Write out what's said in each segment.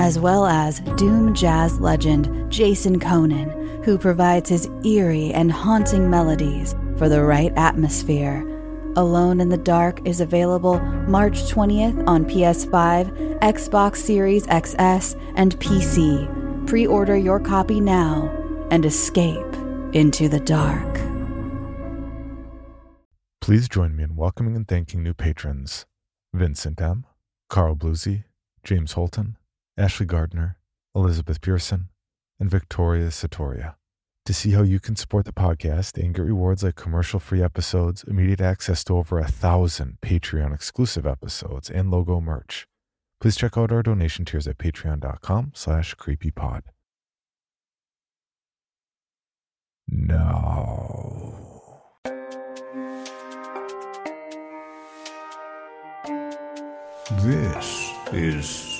as well as Doom jazz legend Jason Köhnen, who provides his eerie and haunting melodies for the right atmosphere. Alone in the Dark is available March 20th on PS5, Xbox Series XS, and PC. Pre order your copy now and escape into the dark. Please join me in welcoming and thanking new patrons Vincent M., Carl Bluesy, James Holton, Ashley Gardner, Elizabeth Pearson, and Victoria Satoria. To see how you can support the podcast and get rewards like commercial free episodes, immediate access to over a thousand Patreon exclusive episodes, and logo merch, please check out our donation tiers at patreon.com slash creepypod. Now. This is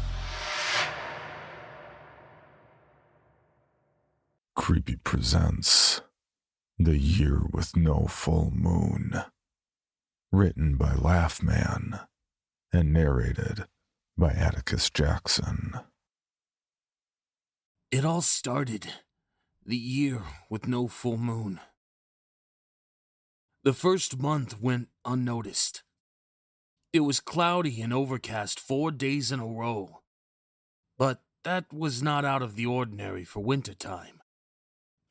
Creepy presents The Year with No Full Moon. Written by Laugh Man and narrated by Atticus Jackson. It all started the year with no full moon. The first month went unnoticed. It was cloudy and overcast four days in a row. But that was not out of the ordinary for winter time.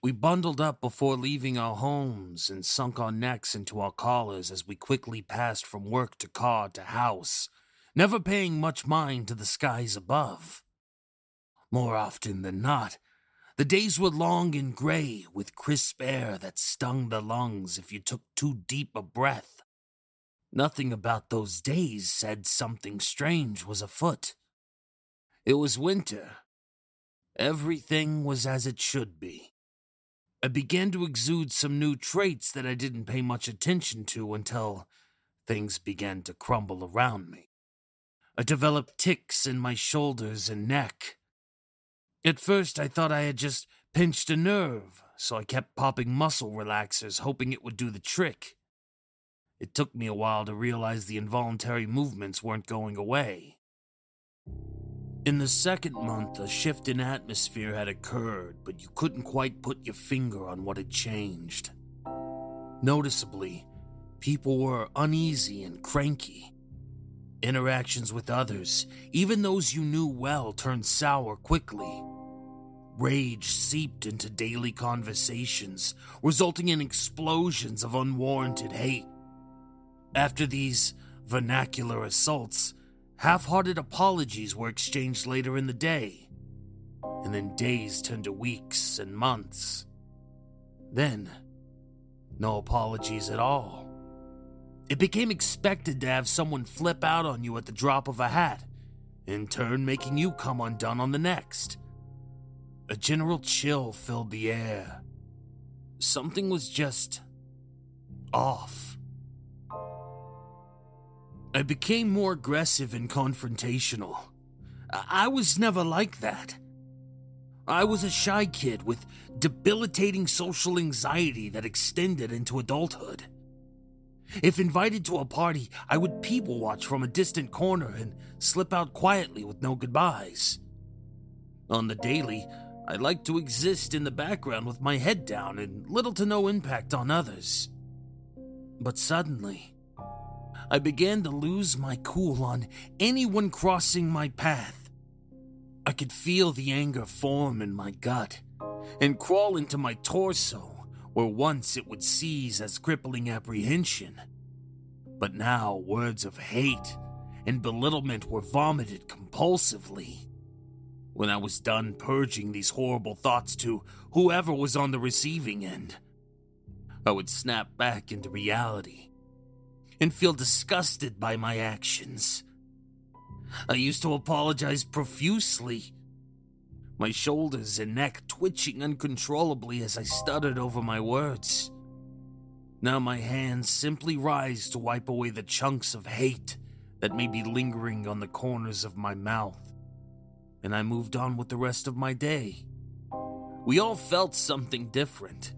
We bundled up before leaving our homes and sunk our necks into our collars as we quickly passed from work to car to house, never paying much mind to the skies above. More often than not, the days were long and gray with crisp air that stung the lungs if you took too deep a breath. Nothing about those days said something strange was afoot. It was winter. Everything was as it should be. I began to exude some new traits that I didn't pay much attention to until things began to crumble around me. I developed ticks in my shoulders and neck. At first, I thought I had just pinched a nerve, so I kept popping muscle relaxers, hoping it would do the trick. It took me a while to realize the involuntary movements weren't going away. In the second month, a shift in atmosphere had occurred, but you couldn't quite put your finger on what had changed. Noticeably, people were uneasy and cranky. Interactions with others, even those you knew well, turned sour quickly. Rage seeped into daily conversations, resulting in explosions of unwarranted hate. After these vernacular assaults, half hearted apologies were exchanged later in the day. And then days turned to weeks and months. Then, no apologies at all. It became expected to have someone flip out on you at the drop of a hat, in turn, making you come undone on the next. A general chill filled the air. Something was just off. I became more aggressive and confrontational. I was never like that. I was a shy kid with debilitating social anxiety that extended into adulthood. If invited to a party, I would people watch from a distant corner and slip out quietly with no goodbyes. On the daily, I liked to exist in the background with my head down and little to no impact on others. But suddenly, I began to lose my cool on anyone crossing my path. I could feel the anger form in my gut and crawl into my torso, where once it would seize as crippling apprehension. But now words of hate and belittlement were vomited compulsively. When I was done purging these horrible thoughts to whoever was on the receiving end, I would snap back into reality and feel disgusted by my actions. I used to apologize profusely, my shoulders and neck twitching uncontrollably as I stuttered over my words. Now my hands simply rise to wipe away the chunks of hate that may be lingering on the corners of my mouth, and I moved on with the rest of my day. We all felt something different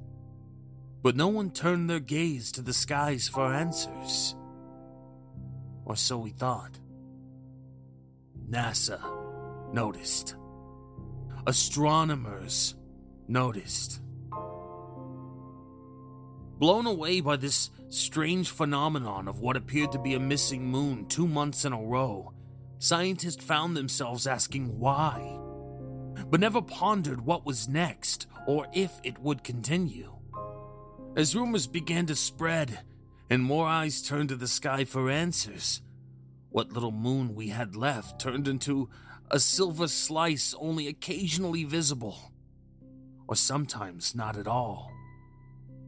but no one turned their gaze to the skies for answers. Or so we thought. NASA noticed. Astronomers noticed. Blown away by this strange phenomenon of what appeared to be a missing moon two months in a row, scientists found themselves asking why, but never pondered what was next or if it would continue. As rumors began to spread and more eyes turned to the sky for answers, what little moon we had left turned into a silver slice only occasionally visible, or sometimes not at all.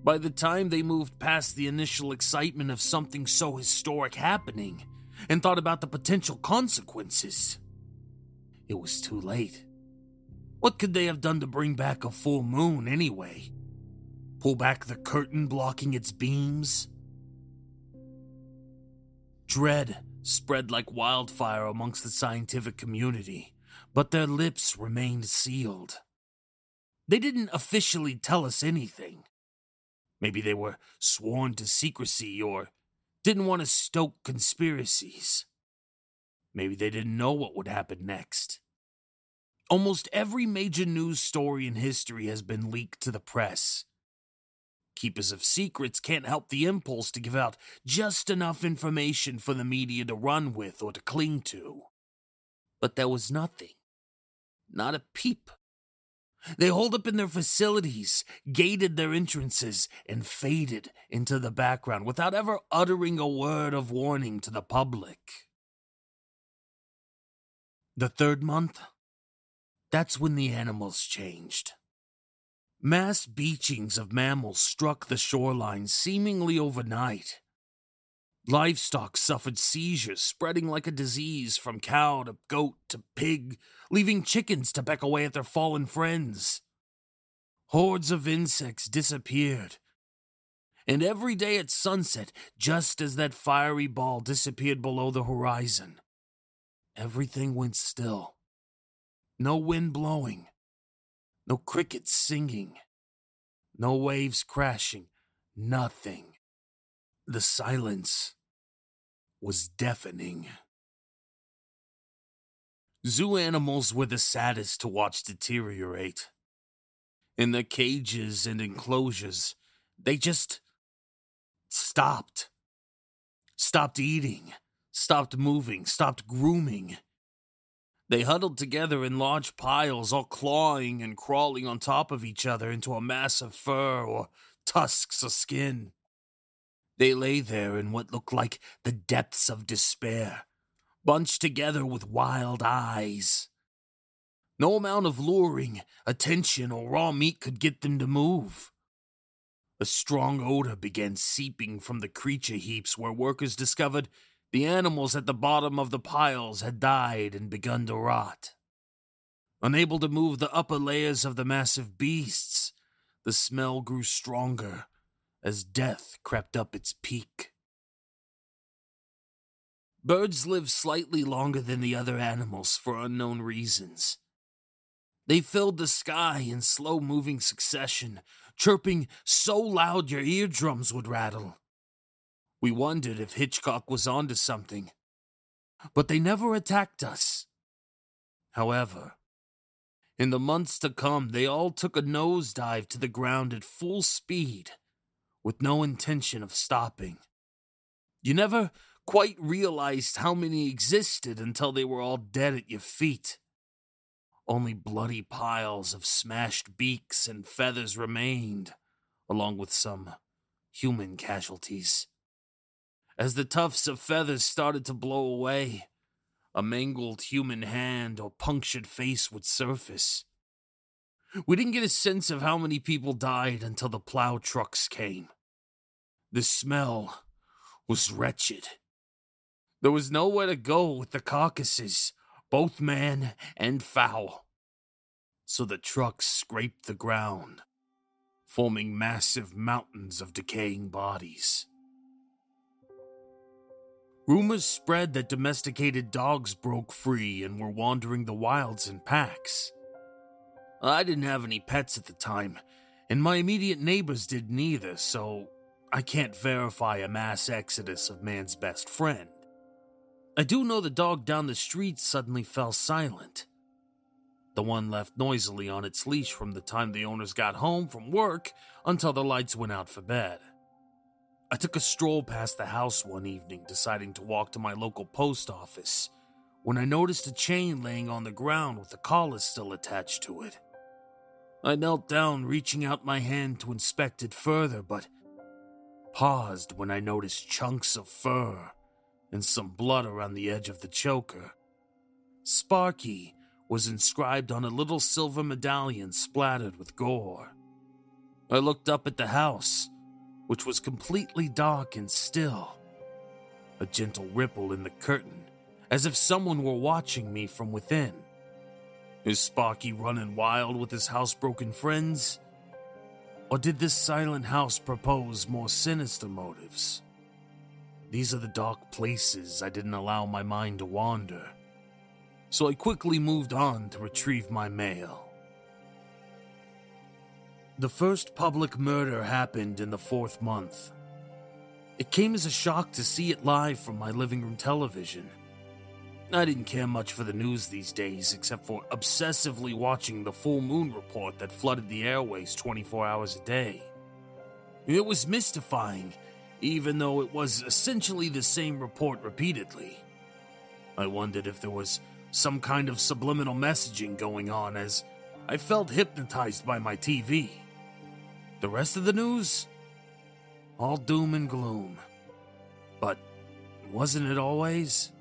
By the time they moved past the initial excitement of something so historic happening and thought about the potential consequences, it was too late. What could they have done to bring back a full moon anyway? Pull back the curtain blocking its beams. Dread spread like wildfire amongst the scientific community, but their lips remained sealed. They didn't officially tell us anything. Maybe they were sworn to secrecy or didn't want to stoke conspiracies. Maybe they didn't know what would happen next. Almost every major news story in history has been leaked to the press, Keepers of secrets can't help the impulse to give out just enough information for the media to run with or to cling to. But there was nothing. Not a peep. They holed up in their facilities, gated their entrances, and faded into the background without ever uttering a word of warning to the public. The third month, that's when the animals changed. Mass beachings of mammals struck the shoreline seemingly overnight. Livestock suffered seizures, spreading like a disease from cow to goat to pig, leaving chickens to peck away at their fallen friends. Hordes of insects disappeared. And every day at sunset, just as that fiery ball disappeared below the horizon, everything went still. No wind blowing, no crickets singing, no waves crashing, nothing. The silence was deafening. Zoo animals were the saddest to watch deteriorate. In their cages and enclosures, they just stopped. Stopped eating, stopped moving, stopped grooming. They huddled together in large piles, all clawing and crawling on top of each other into a mass of fur or tusks of skin. They lay there in what looked like the depths of despair, bunched together with wild eyes. No amount of luring, attention, or raw meat could get them to move. A strong odor began seeping from the creature heaps where workers discovered the animals at the bottom of the piles had died and begun to rot. Unable to move the upper layers of the massive beasts, the smell grew stronger as death crept up its peak. Birds live slightly longer than the other animals for unknown reasons. They filled the sky in slow moving succession, chirping so loud your eardrums would rattle. We wondered if Hitchcock was onto something, but they never attacked us. However, in the months to come, they all took a nosedive to the ground at full speed, with no intention of stopping. You never quite realized how many existed until they were all dead at your feet. Only bloody piles of smashed beaks and feathers remained, along with some human casualties. As the tufts of feathers started to blow away, a mangled human hand or punctured face would surface. We didn't get a sense of how many people died until the plow trucks came. The smell was wretched. There was nowhere to go with the carcasses, both man and fowl. So the trucks scraped the ground, forming massive mountains of decaying bodies. Rumors spread that domesticated dogs broke free and were wandering the wilds in packs. I didn't have any pets at the time, and my immediate neighbors didn't either, so I can't verify a mass exodus of man's best friend. I do know the dog down the street suddenly fell silent. The one left noisily on its leash from the time the owners got home from work until the lights went out for bed. I took a stroll past the house one evening, deciding to walk to my local post office, when I noticed a chain laying on the ground with a collar still attached to it. I knelt down, reaching out my hand to inspect it further, but paused when I noticed chunks of fur and some blood around the edge of the choker. Sparky was inscribed on a little silver medallion splattered with gore. I looked up at the house which was completely dark and still. A gentle ripple in the curtain, as if someone were watching me from within. Is Sparky running wild with his housebroken friends? Or did this silent house propose more sinister motives? These are the dark places I didn't allow my mind to wander. So I quickly moved on to retrieve my mail. The first public murder happened in the fourth month. It came as a shock to see it live from my living room television. I didn't care much for the news these days, except for obsessively watching the full moon report that flooded the airways 24 hours a day. It was mystifying, even though it was essentially the same report repeatedly. I wondered if there was some kind of subliminal messaging going on as I felt hypnotized by my TV. The rest of the news? All doom and gloom. But wasn't it always?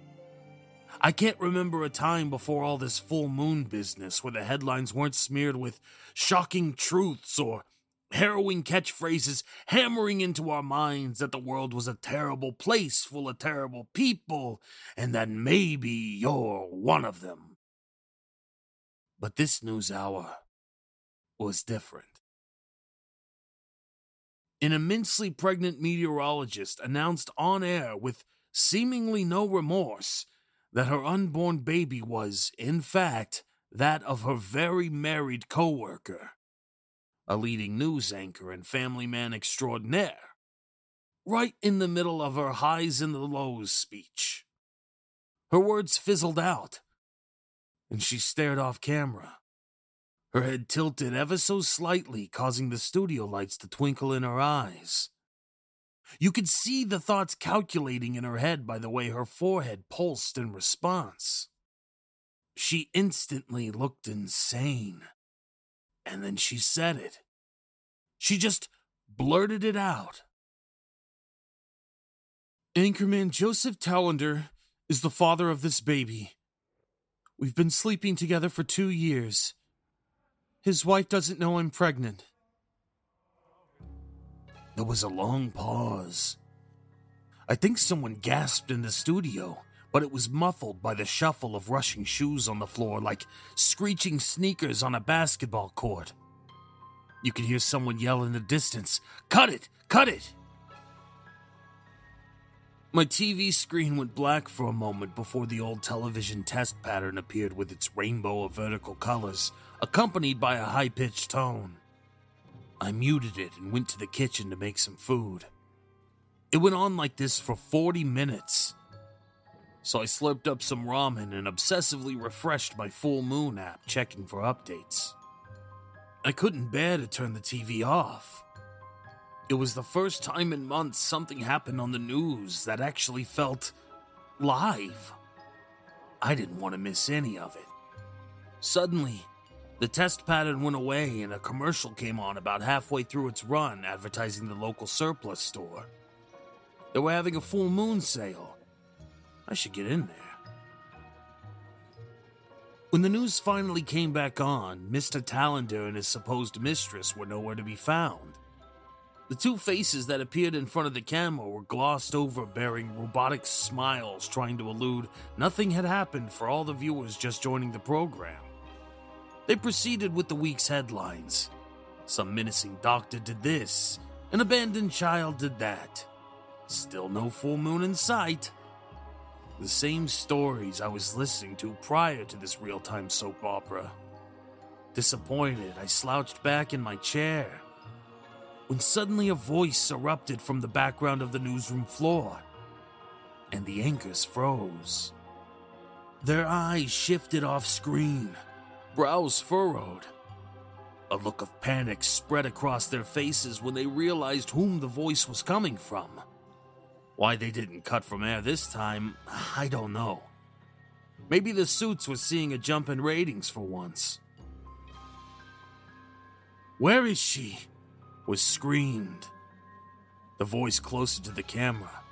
I can't remember a time before all this full moon business where the headlines weren't smeared with shocking truths or harrowing catchphrases hammering into our minds that the world was a terrible place full of terrible people and that maybe you're one of them. But this news hour was different. An immensely pregnant meteorologist announced on air with seemingly no remorse that her unborn baby was, in fact, that of her very married coworker, a leading news anchor and family man extraordinaire, right in the middle of her highs and the lows speech. Her words fizzled out, and she stared off camera her head tilted ever so slightly, causing the studio lights to twinkle in her eyes. You could see the thoughts calculating in her head by the way her forehead pulsed in response. She instantly looked insane. And then she said it. She just blurted it out. Anchorman Joseph Tallender is the father of this baby. We've been sleeping together for two years. His wife doesn't know I'm pregnant. There was a long pause. I think someone gasped in the studio, but it was muffled by the shuffle of rushing shoes on the floor like screeching sneakers on a basketball court. You could hear someone yell in the distance, Cut it! Cut it! My TV screen went black for a moment before the old television test pattern appeared with its rainbow of vertical colors accompanied by a high pitched tone. I muted it and went to the kitchen to make some food. It went on like this for 40 minutes. So I slurped up some ramen and obsessively refreshed my Full Moon app, checking for updates. I couldn't bear to turn the TV off. It was the first time in months something happened on the news that actually felt live. I didn't want to miss any of it. Suddenly, the test pattern went away and a commercial came on about halfway through its run advertising the local surplus store. They were having a full moon sale. I should get in there. When the news finally came back on, Mr. Tallender and his supposed mistress were nowhere to be found. The two faces that appeared in front of the camera were glossed over, bearing robotic smiles, trying to elude nothing had happened for all the viewers just joining the program. They proceeded with the week's headlines. Some menacing doctor did this, an abandoned child did that. Still no full moon in sight. The same stories I was listening to prior to this real time soap opera. Disappointed, I slouched back in my chair when suddenly a voice erupted from the background of the newsroom floor, and the anchors froze. Their eyes shifted off screen, brows furrowed. A look of panic spread across their faces when they realized whom the voice was coming from. Why they didn't cut from air this time, I don't know. Maybe the suits were seeing a jump in ratings for once. Where is she? was screamed. The voice closer to the camera.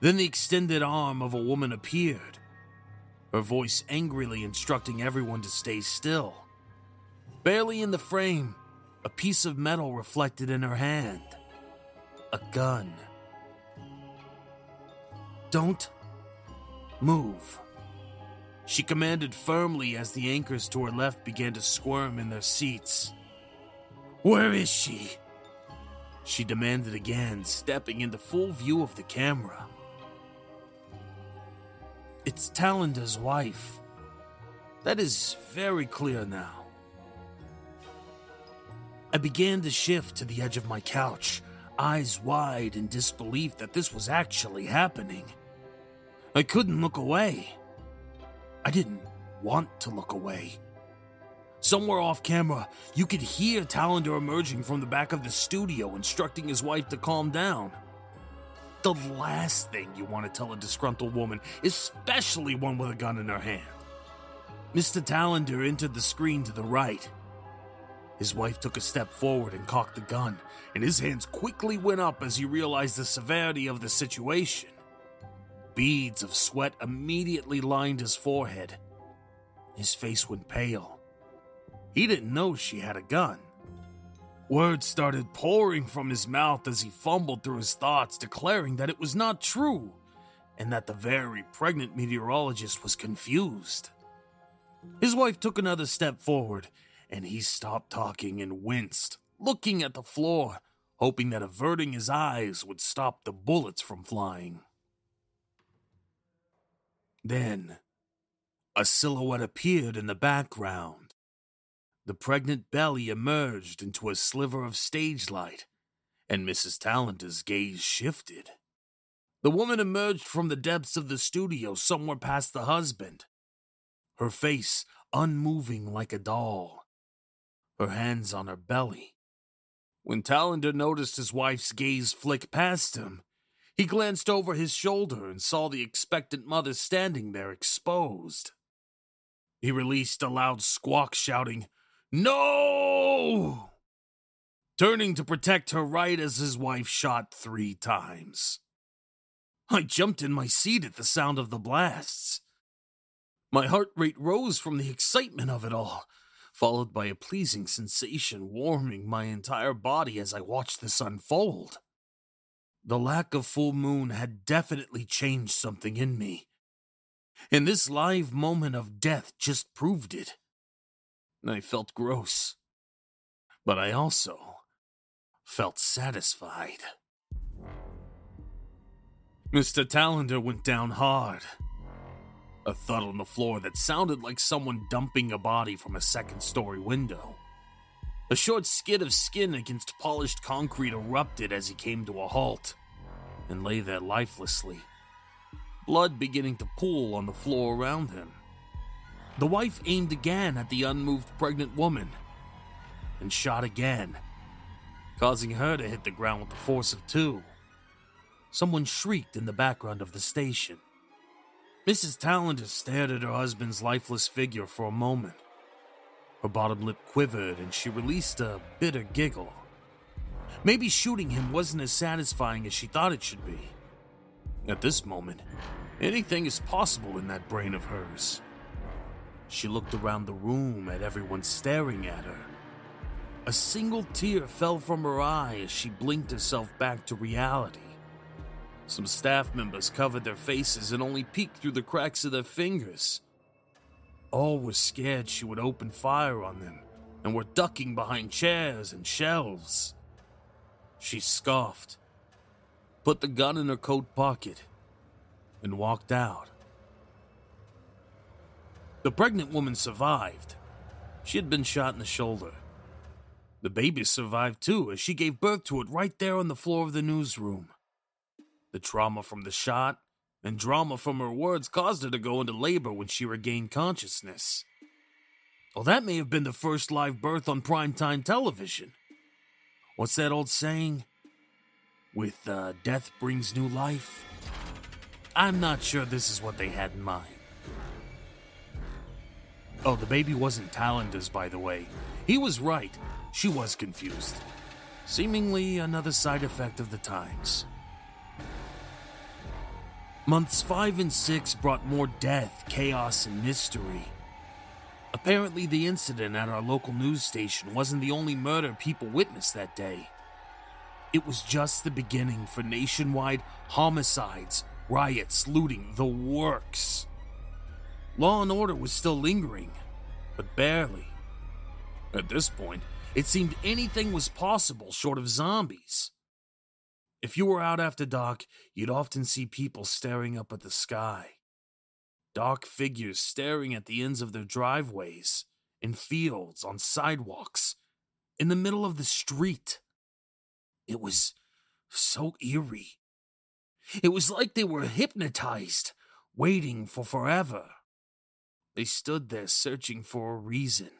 Then the extended arm of a woman appeared, her voice angrily instructing everyone to stay still. Barely in the frame, a piece of metal reflected in her hand a gun. Don't move. She commanded firmly as the anchors to her left began to squirm in their seats. Where is she? She demanded again, stepping into full view of the camera. It's Tallender's wife. That is very clear now. I began to shift to the edge of my couch, eyes wide in disbelief that this was actually happening. I couldn't look away. I didn't want to look away. Somewhere off camera, you could hear Tallender emerging from the back of the studio, instructing his wife to calm down. The last thing you want to tell a disgruntled woman, especially one with a gun in her hand. Mr. Tallender entered the screen to the right. His wife took a step forward and cocked the gun, and his hands quickly went up as he realized the severity of the situation. Beads of sweat immediately lined his forehead. His face went pale. He didn't know she had a gun. Words started pouring from his mouth as he fumbled through his thoughts, declaring that it was not true and that the very pregnant meteorologist was confused. His wife took another step forward, and he stopped talking and winced, looking at the floor, hoping that averting his eyes would stop the bullets from flying. Then, a silhouette appeared in the background. The pregnant belly emerged into a sliver of stage light, and Mrs. Tallender's gaze shifted. The woman emerged from the depths of the studio somewhere past the husband, her face unmoving like a doll, her hands on her belly. When Tallender noticed his wife's gaze flick past him, he glanced over his shoulder and saw the expectant mother standing there exposed. He released a loud squawk, shouting, No! Turning to protect her right as his wife shot three times. I jumped in my seat at the sound of the blasts. My heart rate rose from the excitement of it all, followed by a pleasing sensation warming my entire body as I watched this unfold. The lack of full moon had definitely changed something in me. And this live moment of death just proved it. I felt gross. But I also felt satisfied. Mr. Tallender went down hard. a thud on the floor that sounded like someone dumping a body from a second story window. A short skid of skin against polished concrete erupted as he came to a halt and lay there lifelessly, blood beginning to pool on the floor around him. The wife aimed again at the unmoved pregnant woman and shot again, causing her to hit the ground with the force of two. Someone shrieked in the background of the station. Mrs. Tallender stared at her husband's lifeless figure for a moment. Her bottom lip quivered and she released a bitter giggle. Maybe shooting him wasn't as satisfying as she thought it should be. At this moment, anything is possible in that brain of hers. She looked around the room at everyone staring at her. A single tear fell from her eye as she blinked herself back to reality. Some staff members covered their faces and only peeked through the cracks of their fingers. All were scared she would open fire on them and were ducking behind chairs and shelves. She scoffed, put the gun in her coat pocket, and walked out. The pregnant woman survived. She had been shot in the shoulder. The baby survived too, as she gave birth to it right there on the floor of the newsroom. The trauma from the shot and drama from her words caused her to go into labor when she regained consciousness. Well, that may have been the first live birth on primetime television. What's that old saying? With uh, death brings new life? I'm not sure this is what they had in mind. Oh, the baby wasn't Tallender's, by the way. He was right. She was confused. Seemingly another side effect of the times. Months 5 and 6 brought more death, chaos, and mystery. Apparently, the incident at our local news station wasn't the only murder people witnessed that day. It was just the beginning for nationwide homicides, riots, looting, the works. Law and order was still lingering, but barely. At this point, it seemed anything was possible short of zombies. If you were out after dark, you'd often see people staring up at the sky. Dark figures staring at the ends of their driveways, in fields, on sidewalks, in the middle of the street. It was so eerie. It was like they were hypnotized, waiting for forever. They stood there searching for a reason,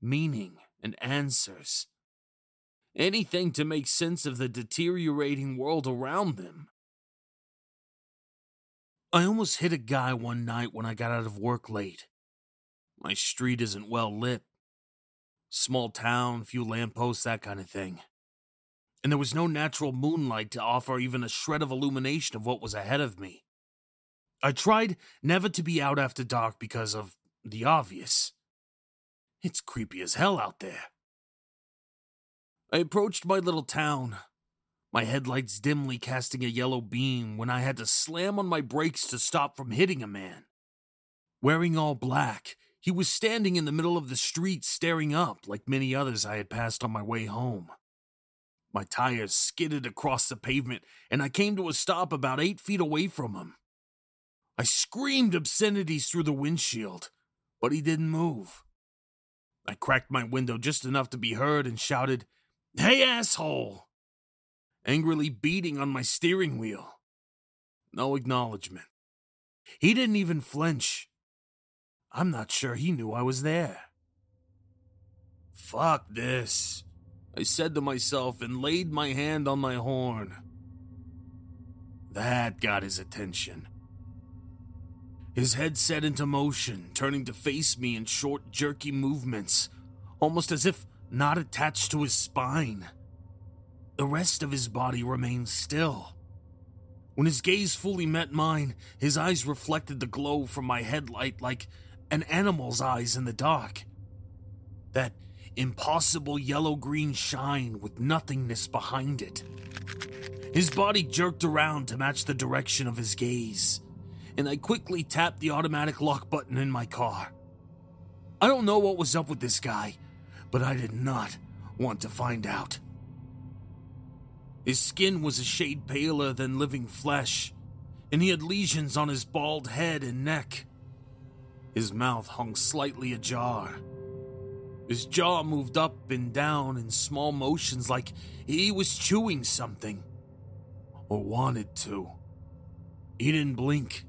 meaning, and answers anything to make sense of the deteriorating world around them. I almost hit a guy one night when I got out of work late. My street isn't well lit. Small town, few lampposts, that kind of thing. And there was no natural moonlight to offer even a shred of illumination of what was ahead of me. I tried never to be out after dark because of the obvious. It's creepy as hell out there. I approached my little town, my headlights dimly casting a yellow beam when I had to slam on my brakes to stop from hitting a man. Wearing all black, he was standing in the middle of the street staring up like many others I had passed on my way home. My tires skidded across the pavement, and I came to a stop about eight feet away from him. I screamed obscenities through the windshield, but he didn't move. I cracked my window just enough to be heard and shouted, Hey, asshole! Angrily beating on my steering wheel. No acknowledgement. He didn't even flinch. I'm not sure he knew I was there. Fuck this, I said to myself and laid my hand on my horn. That got his attention. His head set into motion, turning to face me in short, jerky movements, almost as if not attached to his spine. The rest of his body remained still. When his gaze fully met mine, his eyes reflected the glow from my headlight like an animal's eyes in the dark. That impossible yellow green shine with nothingness behind it. His body jerked around to match the direction of his gaze, and I quickly tapped the automatic lock button in my car. I don't know what was up with this guy, but I did not want to find out. His skin was a shade paler than living flesh, and he had lesions on his bald head and neck. His mouth hung slightly ajar. His jaw moved up and down in small motions like he was chewing something. Or wanted to. He didn't blink.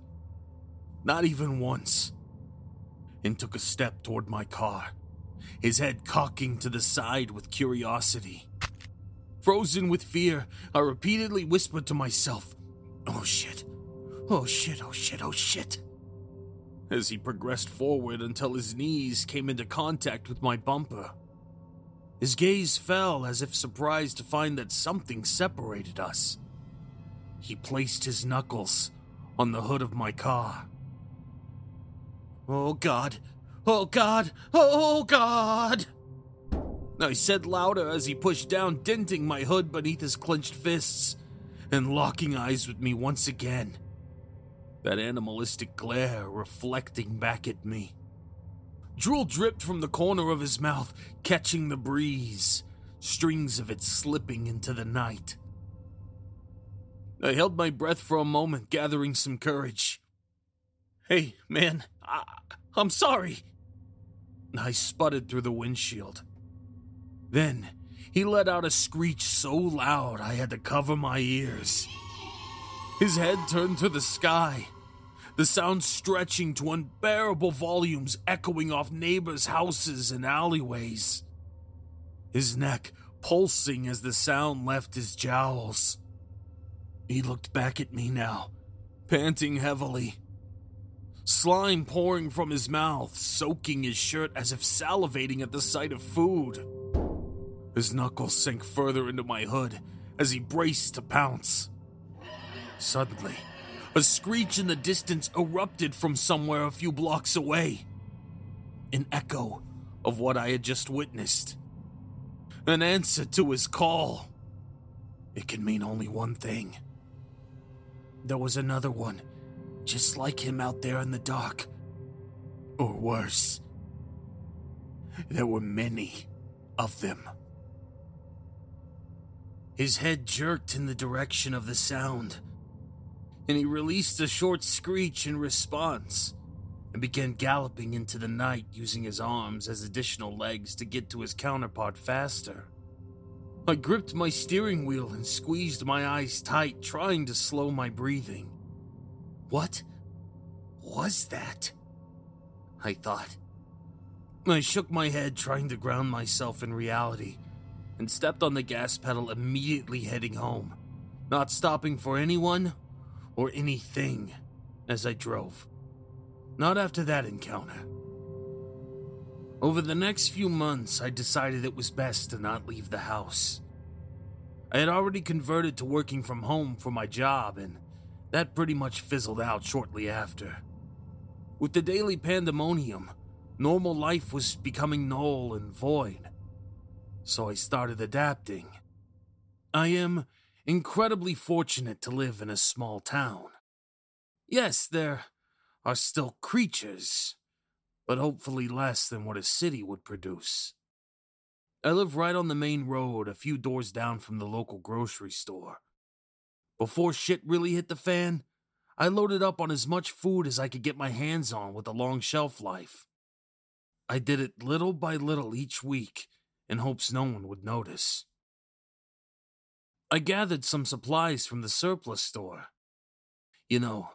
Not even once. And took a step toward my car, his head cocking to the side with curiosity. Frozen with fear, I repeatedly whispered to myself, Oh shit, oh shit, oh shit, oh shit. As he progressed forward until his knees came into contact with my bumper. His gaze fell as if surprised to find that something separated us. He placed his knuckles on the hood of my car. Oh God! Oh God! Oh God! I said louder as he pushed down, denting my hood beneath his clenched fists and locking eyes with me once again. That animalistic glare reflecting back at me. Drool dripped from the corner of his mouth, catching the breeze, strings of it slipping into the night. I held my breath for a moment, gathering some courage. Hey, man, I, I'm sorry. I sputtered through the windshield. Then he let out a screech so loud I had to cover my ears. His head turned to the sky, the sound stretching to unbearable volumes echoing off neighbors' houses and alleyways. His neck pulsing as the sound left his jowls. He looked back at me now, panting heavily. Slime pouring from his mouth, soaking his shirt as if salivating at the sight of food. His knuckles sank further into my hood as he braced to pounce. Suddenly, a screech in the distance erupted from somewhere a few blocks away. An echo of what I had just witnessed. An answer to his call. It can mean only one thing. There was another one, just like him out there in the dark. Or worse. There were many of them. His head jerked in the direction of the sound, and he released a short screech in response and began galloping into the night using his arms as additional legs to get to his counterpart faster. I gripped my steering wheel and squeezed my eyes tight, trying to slow my breathing. What was that? I thought. I shook my head, trying to ground myself in reality and stepped on the gas pedal, immediately heading home, not stopping for anyone or anything as I drove. Not after that encounter. Over the next few months, I decided it was best to not leave the house. I had already converted to working from home for my job, and that pretty much fizzled out shortly after. With the daily pandemonium, normal life was becoming null and void so I started adapting. I am incredibly fortunate to live in a small town. Yes, there are still creatures, but hopefully less than what a city would produce. I live right on the main road, a few doors down from the local grocery store. Before shit really hit the fan, I loaded up on as much food as I could get my hands on with a long shelf life. I did it little by little each week in hopes no one would notice. I gathered some supplies from the surplus store. You know,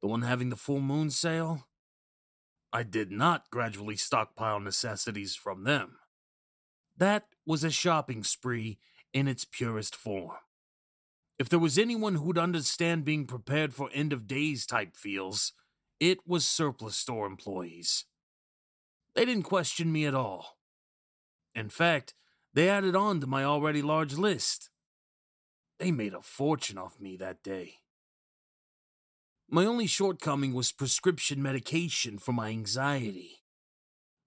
the one having the full moon sale? I did not gradually stockpile necessities from them. That was a shopping spree in its purest form. If there was anyone who'd understand being prepared for end of days type feels, it was surplus store employees. They didn't question me at all. In fact, they added on to my already large list. They made a fortune off me that day. My only shortcoming was prescription medication for my anxiety.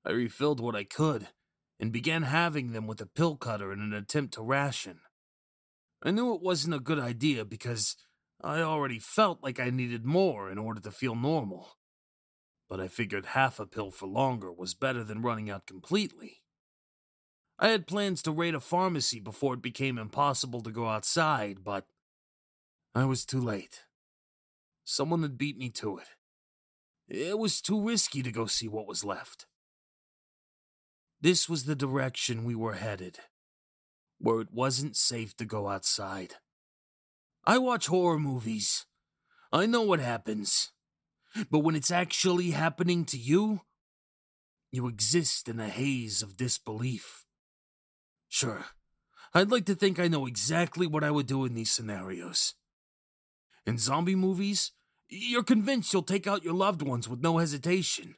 I refilled what I could and began having them with a pill cutter in an attempt to ration. I knew it wasn't a good idea because I already felt like I needed more in order to feel normal. But I figured half a pill for longer was better than running out completely. I had plans to raid a pharmacy before it became impossible to go outside, but I was too late. Someone had beat me to it, it was too risky to go see what was left. This was the direction we were headed, where it wasn't safe to go outside. I watch horror movies. I know what happens. But when it's actually happening to you, you exist in a haze of disbelief. Sure, I'd like to think I know exactly what I would do in these scenarios. In zombie movies, you're convinced you'll take out your loved ones with no hesitation.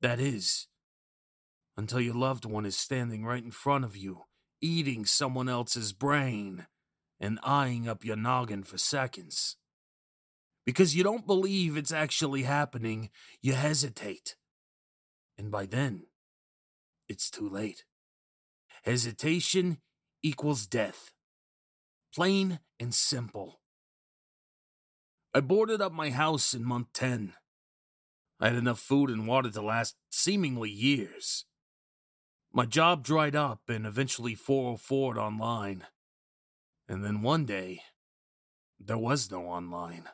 That is, until your loved one is standing right in front of you, eating someone else's brain and eyeing up your noggin for seconds. Because you don't believe it's actually happening, you hesitate. And by then, it's too late. Hesitation equals death. Plain and simple. I boarded up my house in month 10. I had enough food and water to last seemingly years. My job dried up and eventually 404'd online. And then one day, there was no online.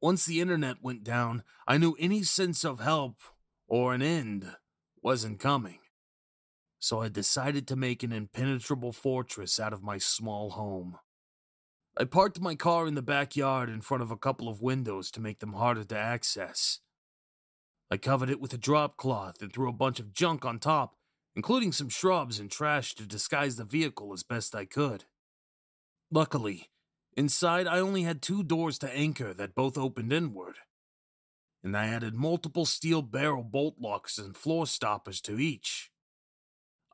Once the internet went down, I knew any sense of help or an end wasn't coming. So I decided to make an impenetrable fortress out of my small home. I parked my car in the backyard in front of a couple of windows to make them harder to access. I covered it with a drop cloth and threw a bunch of junk on top, including some shrubs and trash to disguise the vehicle as best I could. Luckily, inside I only had two doors to anchor that both opened inward, and I added multiple steel barrel bolt locks and floor stoppers to each.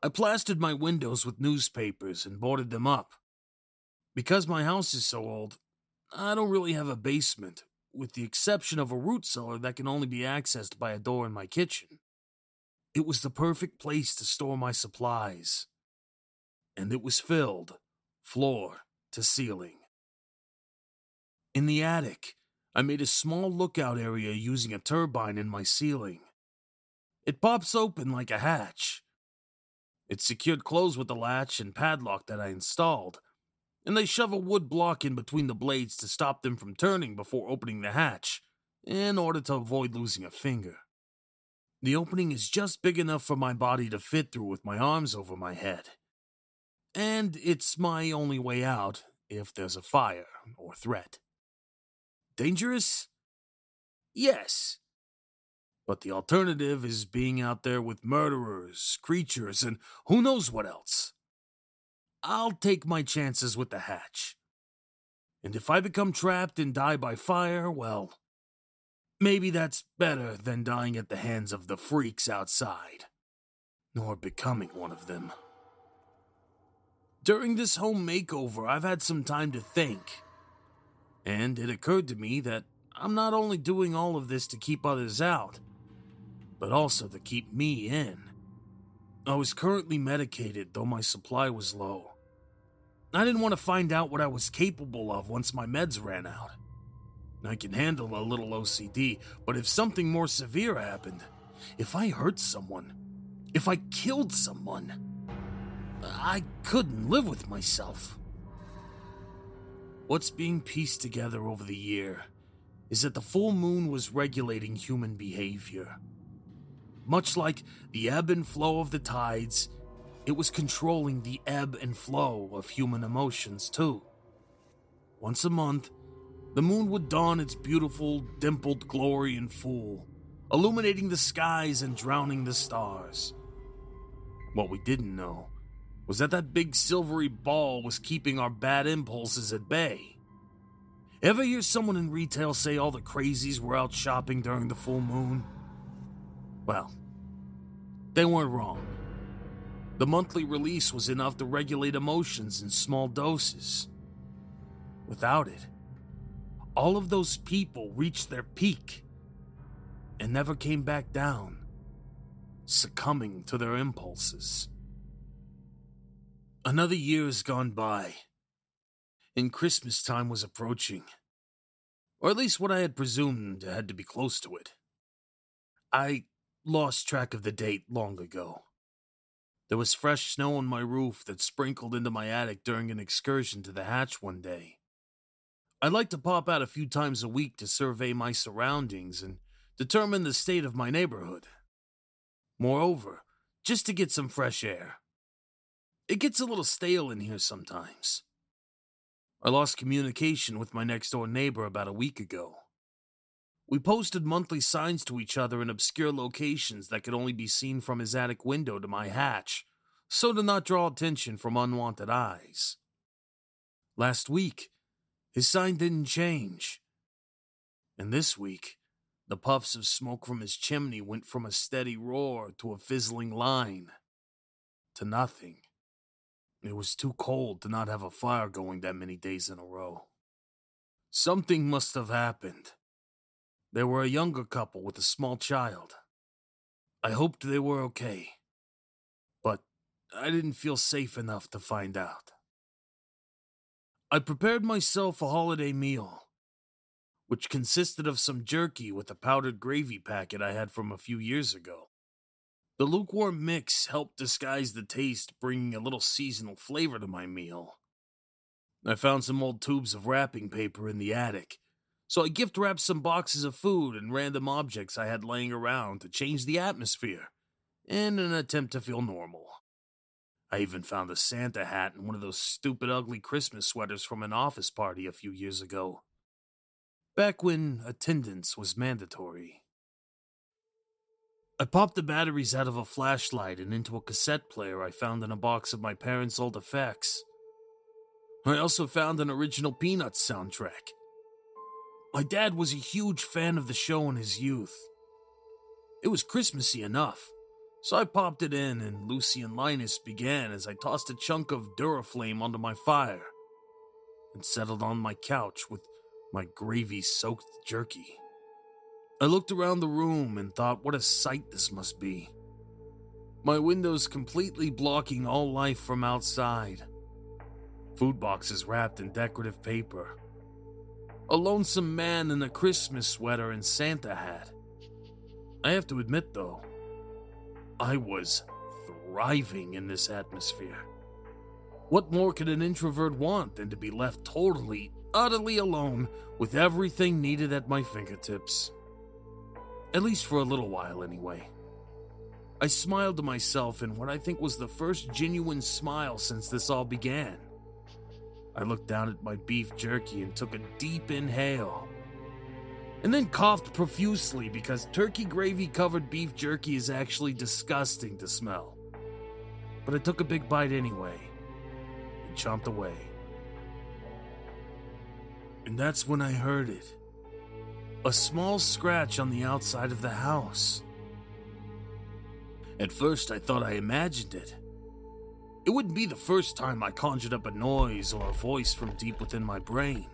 I plastered my windows with newspapers and boarded them up. Because my house is so old, I don't really have a basement, with the exception of a root cellar that can only be accessed by a door in my kitchen. It was the perfect place to store my supplies. And it was filled, floor to ceiling. In the attic, I made a small lookout area using a turbine in my ceiling. It pops open like a hatch. It's secured closed with the latch and padlock that I installed, and they shove a wood block in between the blades to stop them from turning before opening the hatch, in order to avoid losing a finger. The opening is just big enough for my body to fit through with my arms over my head. And it's my only way out if there's a fire or threat. Dangerous? Yes. But the alternative is being out there with murderers, creatures, and who knows what else. I'll take my chances with the hatch. And if I become trapped and die by fire, well, maybe that's better than dying at the hands of the freaks outside, nor becoming one of them. During this home makeover, I've had some time to think. And it occurred to me that I'm not only doing all of this to keep others out, but also to keep me in. I was currently medicated, though my supply was low. I didn't want to find out what I was capable of once my meds ran out. I can handle a little OCD, but if something more severe happened, if I hurt someone, if I killed someone, I couldn't live with myself. What's being pieced together over the year is that the full moon was regulating human behavior. Much like the ebb and flow of the tides, it was controlling the ebb and flow of human emotions, too. Once a month, the moon would dawn its beautiful, dimpled glory in full, illuminating the skies and drowning the stars. What we didn't know was that that big silvery ball was keeping our bad impulses at bay. Ever hear someone in retail say all the crazies were out shopping during the full moon? Well, they weren't wrong. The monthly release was enough to regulate emotions in small doses. Without it, all of those people reached their peak and never came back down, succumbing to their impulses. Another year has gone by, and Christmas time was approaching. Or at least what I had presumed had to be close to it. I lost track of the date long ago. There was fresh snow on my roof that sprinkled into my attic during an excursion to the hatch one day. I like to pop out a few times a week to survey my surroundings and determine the state of my neighborhood. Moreover, just to get some fresh air. It gets a little stale in here sometimes. I lost communication with my next door neighbor about a week ago. We posted monthly signs to each other in obscure locations that could only be seen from his attic window to my hatch, so to not draw attention from unwanted eyes. Last week, his sign didn't change. And this week, the puffs of smoke from his chimney went from a steady roar to a fizzling line to nothing. It was too cold to not have a fire going that many days in a row. Something must have happened. They were a younger couple with a small child. I hoped they were okay, but I didn't feel safe enough to find out. I prepared myself a holiday meal, which consisted of some jerky with a powdered gravy packet I had from a few years ago. The lukewarm mix helped disguise the taste, bringing a little seasonal flavor to my meal. I found some old tubes of wrapping paper in the attic, so I gift wrapped some boxes of food and random objects I had laying around to change the atmosphere, in an attempt to feel normal. I even found a Santa hat and one of those stupid ugly Christmas sweaters from an office party a few years ago. Back when attendance was mandatory. I popped the batteries out of a flashlight and into a cassette player I found in a box of my parents' old effects. I also found an original Peanuts soundtrack. My dad was a huge fan of the show in his youth. It was Christmassy enough, so I popped it in and Lucy and Linus began as I tossed a chunk of Duraflame onto my fire and settled on my couch with my gravy soaked jerky. I looked around the room and thought what a sight this must be. My windows completely blocking all life from outside. Food boxes wrapped in decorative paper. A lonesome man in a Christmas sweater and Santa hat. I have to admit, though, I was thriving in this atmosphere. What more could an introvert want than to be left totally, utterly alone with everything needed at my fingertips? At least for a little while, anyway. I smiled to myself in what I think was the first genuine smile since this all began. I looked down at my beef jerky and took a deep inhale. And then coughed profusely because turkey gravy covered beef jerky is actually disgusting to smell. But I took a big bite anyway and chomped away. And that's when I heard it a small scratch on the outside of the house. At first, I thought I imagined it. It wouldn't be the first time I conjured up a noise or a voice from deep within my brain.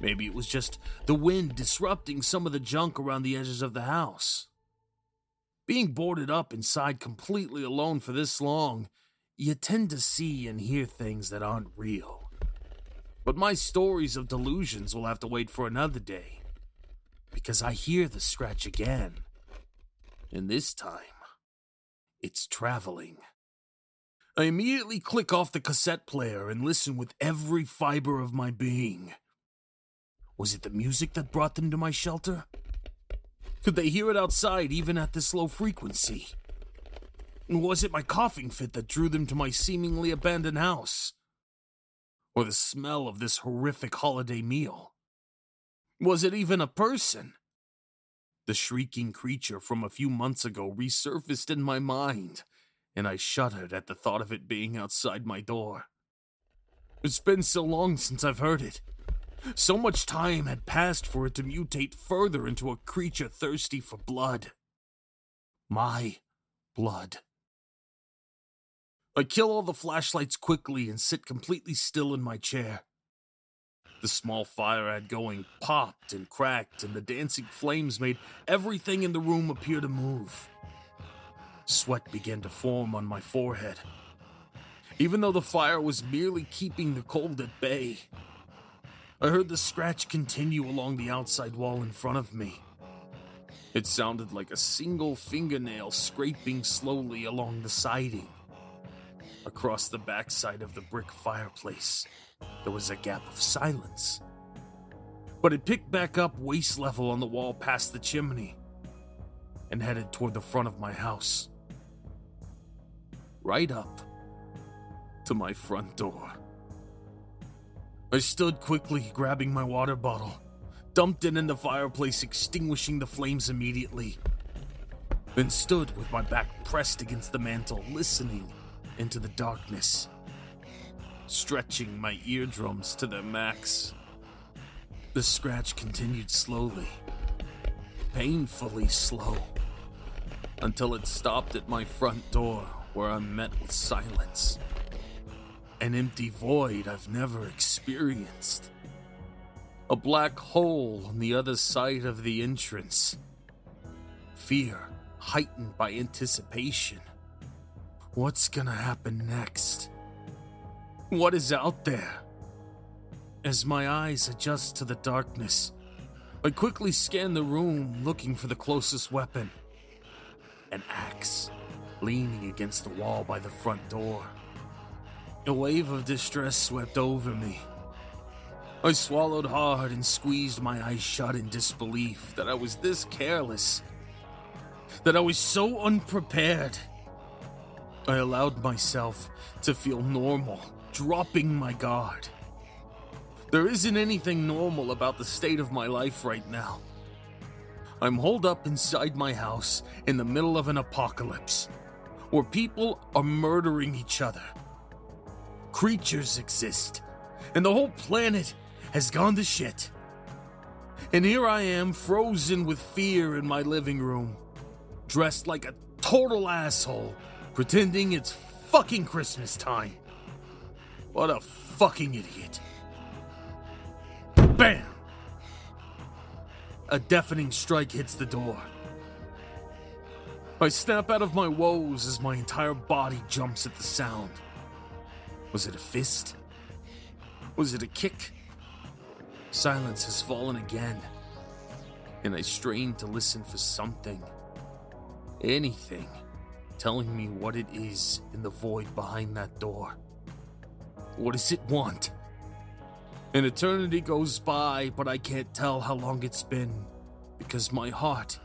Maybe it was just the wind disrupting some of the junk around the edges of the house. Being boarded up inside completely alone for this long, you tend to see and hear things that aren't real. But my stories of delusions will have to wait for another day because I hear the scratch again. And this time, it's traveling. I immediately click off the cassette player and listen with every fiber of my being. Was it the music that brought them to my shelter? Could they hear it outside even at this low frequency? Was it my coughing fit that drew them to my seemingly abandoned house? Or the smell of this horrific holiday meal? Was it even a person? The shrieking creature from a few months ago resurfaced in my mind, and I shuddered at the thought of it being outside my door. It's been so long since I've heard it. So much time had passed for it to mutate further into a creature thirsty for blood. My blood. I kill all the flashlights quickly and sit completely still in my chair. The small fire I had going popped and cracked, and the dancing flames made everything in the room appear to move. Sweat began to form on my forehead, even though the fire was merely keeping the cold at bay. I heard the scratch continue along the outside wall in front of me. It sounded like a single fingernail scraping slowly along the siding. Across the backside of the brick fireplace, there was a gap of silence. but it picked back up waist level on the wall past the chimney and headed toward the front of my house. Right up to my front door. I stood quickly, grabbing my water bottle, dumped it in the fireplace, extinguishing the flames immediately, then stood with my back pressed against the mantel, listening into the darkness, stretching my eardrums to their max. The scratch continued slowly, painfully slow, until it stopped at my front door, where I'm met with silence an empty void I've never experienced. A black hole on the other side of the entrance. Fear heightened by anticipation. What's gonna happen next? What is out there? As my eyes adjust to the darkness, I quickly scan the room looking for the closest weapon an axe leaning against the wall by the front door. A wave of distress swept over me. I swallowed hard and squeezed my eyes shut in disbelief that I was this careless, that I was so unprepared. I allowed myself to feel normal, dropping my guard. There isn't anything normal about the state of my life right now. I'm holed up inside my house in the middle of an apocalypse, where people are murdering each other creatures exist, and the whole planet has gone to shit. And here I am, frozen with fear in my living room, dressed like a total asshole, pretending it's fucking Christmas time. What a fucking idiot. Bam! A deafening strike hits the door. I snap out of my woes as my entire body jumps at the sound. Was it a fist? Was it a kick? Silence has fallen again, and I strain to listen for something, anything, telling me what it is in the void behind that door. What does it want? An eternity goes by, but I can't tell how long it's been because my heart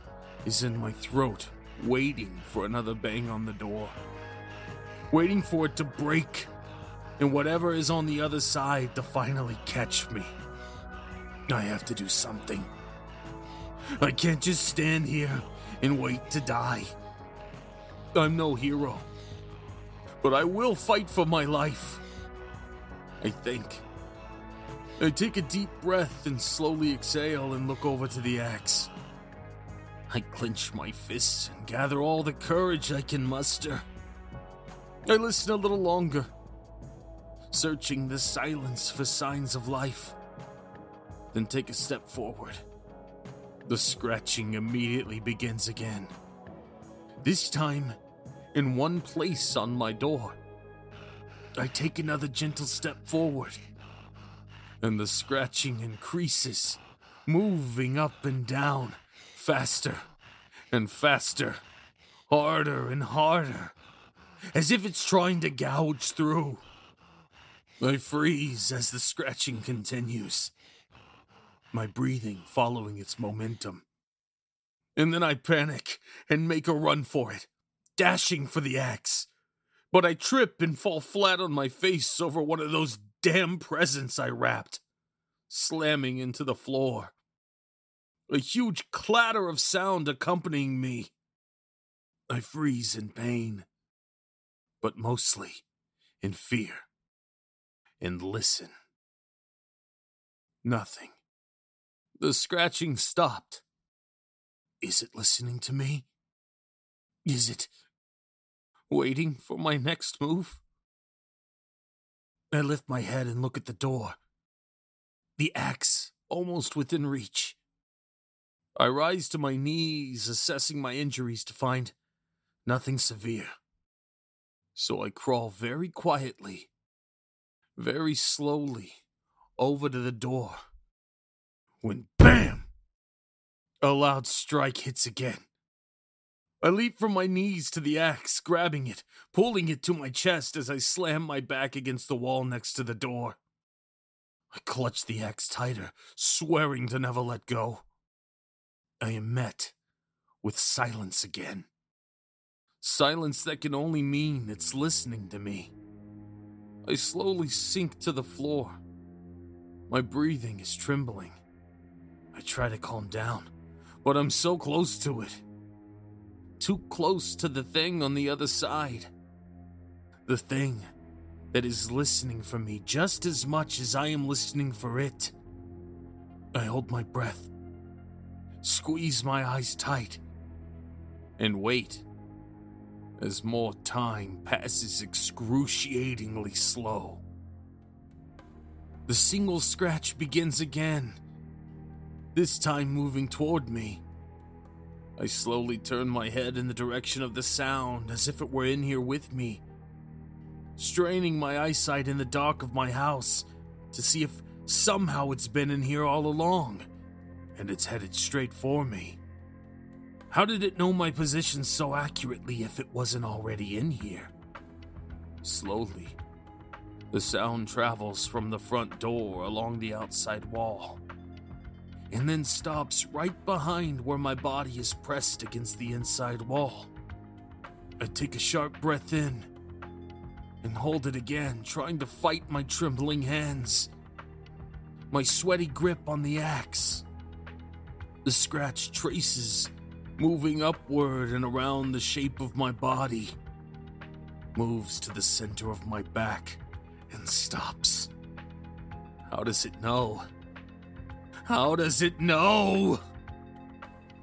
is in my throat, waiting for another bang on the door. Waiting for it to break and whatever is on the other side to finally catch me. I have to do something. I can't just stand here and wait to die. I'm no hero, but I will fight for my life. I think. I take a deep breath and slowly exhale and look over to the axe. I clench my fists and gather all the courage I can muster. I listen a little longer searching the silence for signs of life. Then take a step forward. The scratching immediately begins again. This time, in one place on my door. I take another gentle step forward, and the scratching increases, moving up and down, faster and faster, harder and harder, as if it's trying to gouge through. I freeze as the scratching continues, my breathing following its momentum. And then I panic and make a run for it, dashing for the axe. But I trip and fall flat on my face over one of those damn presents I wrapped, slamming into the floor. A huge clatter of sound accompanying me. I freeze in pain, but mostly in fear and listen. Nothing. The scratching stopped. Is it listening to me? Is it waiting for my next move? I lift my head and look at the door. The axe almost within reach. I rise to my knees, assessing my injuries to find nothing severe. So I crawl very quietly very slowly over to the door when BAM! A loud strike hits again. I leap from my knees to the axe, grabbing it, pulling it to my chest as I slam my back against the wall next to the door. I clutch the axe tighter, swearing to never let go. I am met with silence again. Silence that can only mean it's listening to me. I slowly sink to the floor. My breathing is trembling. I try to calm down, but I'm so close to it. Too close to the thing on the other side. The thing that is listening for me just as much as I am listening for it. I hold my breath, squeeze my eyes tight, and wait as more time passes excruciatingly slow. The single scratch begins again, this time moving toward me. I slowly turn my head in the direction of the sound as if it were in here with me straining my eyesight in the dark of my house to see if somehow it's been in here all along, and it's headed straight for me. How did it know my position so accurately if it wasn't already in here? Slowly, the sound travels from the front door along the outside wall, and then stops right behind where my body is pressed against the inside wall. I take a sharp breath in and hold it again, trying to fight my trembling hands. My sweaty grip on the axe. The scratch traces, moving upward and around the shape of my body, moves to the center of my back and stops. How does it know? How does it know?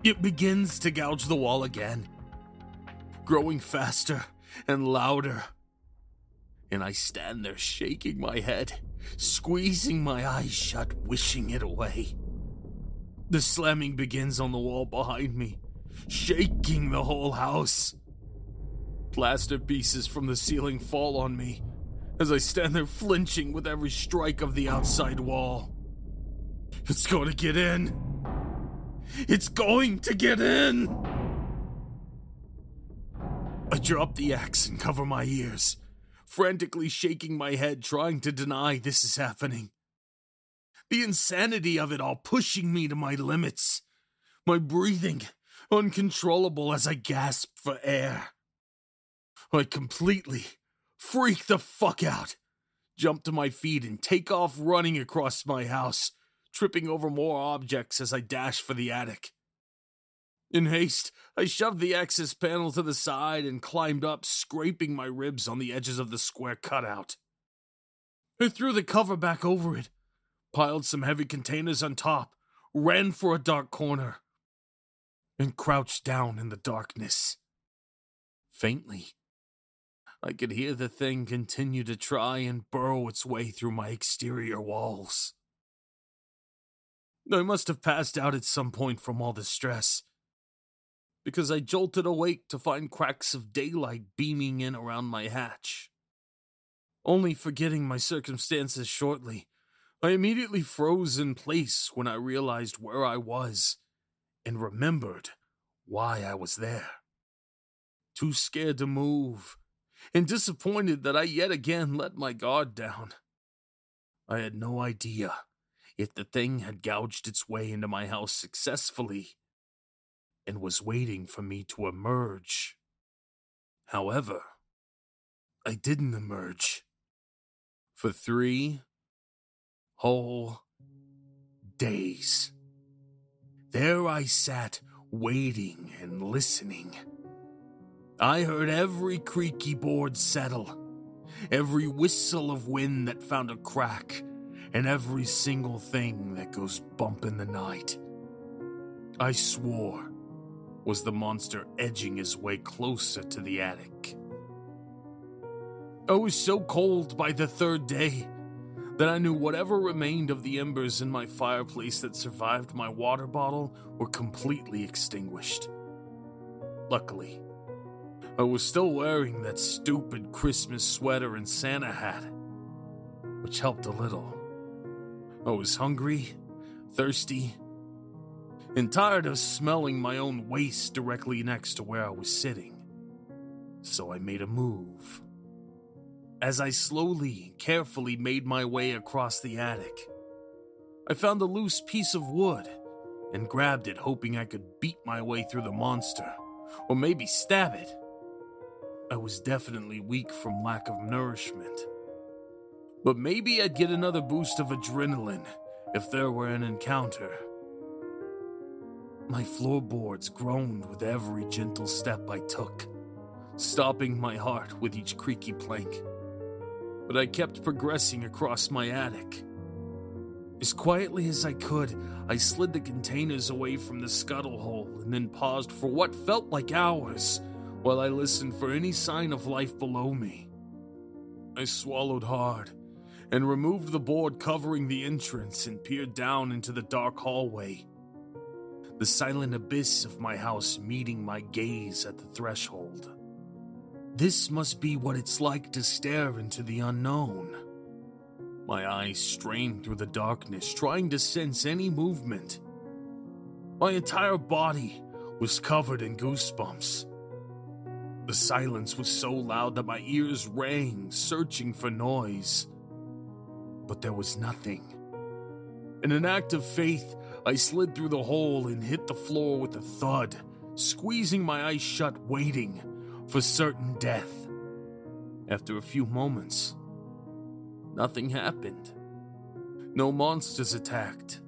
It begins to gouge the wall again, growing faster and louder and I stand there shaking my head, squeezing my eyes shut, wishing it away. The slamming begins on the wall behind me, shaking the whole house. Plaster pieces from the ceiling fall on me as I stand there flinching with every strike of the outside wall. It's going to get in. It's going to get in. I drop the axe and cover my ears frantically shaking my head, trying to deny this is happening. The insanity of it all pushing me to my limits. My breathing uncontrollable as I gasp for air. I completely freak the fuck out, jump to my feet, and take off running across my house, tripping over more objects as I dashed for the attic. In haste, I shoved the access panel to the side and climbed up, scraping my ribs on the edges of the square cutout. I threw the cover back over it, piled some heavy containers on top, ran for a dark corner, and crouched down in the darkness. Faintly, I could hear the thing continue to try and burrow its way through my exterior walls. I must have passed out at some point from all the stress because I jolted awake to find cracks of daylight beaming in around my hatch. Only forgetting my circumstances shortly, I immediately froze in place when I realized where I was and remembered why I was there. Too scared to move and disappointed that I yet again let my guard down. I had no idea if the thing had gouged its way into my house successfully and was waiting for me to emerge. However, I didn't emerge. For three whole days. There I sat, waiting and listening. I heard every creaky board settle, every whistle of wind that found a crack, and every single thing that goes bump in the night. I swore was the monster edging his way closer to the attic. I was so cold by the third day that I knew whatever remained of the embers in my fireplace that survived my water bottle were completely extinguished. Luckily, I was still wearing that stupid Christmas sweater and Santa hat, which helped a little. I was hungry, thirsty, and tired of smelling my own waste directly next to where I was sitting. So I made a move. As I slowly, carefully made my way across the attic, I found a loose piece of wood and grabbed it, hoping I could beat my way through the monster, or maybe stab it. I was definitely weak from lack of nourishment. But maybe I'd get another boost of adrenaline if there were an encounter. My floorboards groaned with every gentle step I took, stopping my heart with each creaky plank. But I kept progressing across my attic. As quietly as I could, I slid the containers away from the scuttle hole and then paused for what felt like hours while I listened for any sign of life below me. I swallowed hard and removed the board covering the entrance and peered down into the dark hallway. The silent abyss of my house meeting my gaze at the threshold. This must be what it's like to stare into the unknown. My eyes strained through the darkness, trying to sense any movement. My entire body was covered in goosebumps. The silence was so loud that my ears rang, searching for noise. But there was nothing. In an act of faith, I slid through the hole and hit the floor with a thud, squeezing my eyes shut, waiting for certain death. After a few moments, nothing happened. No monsters attacked.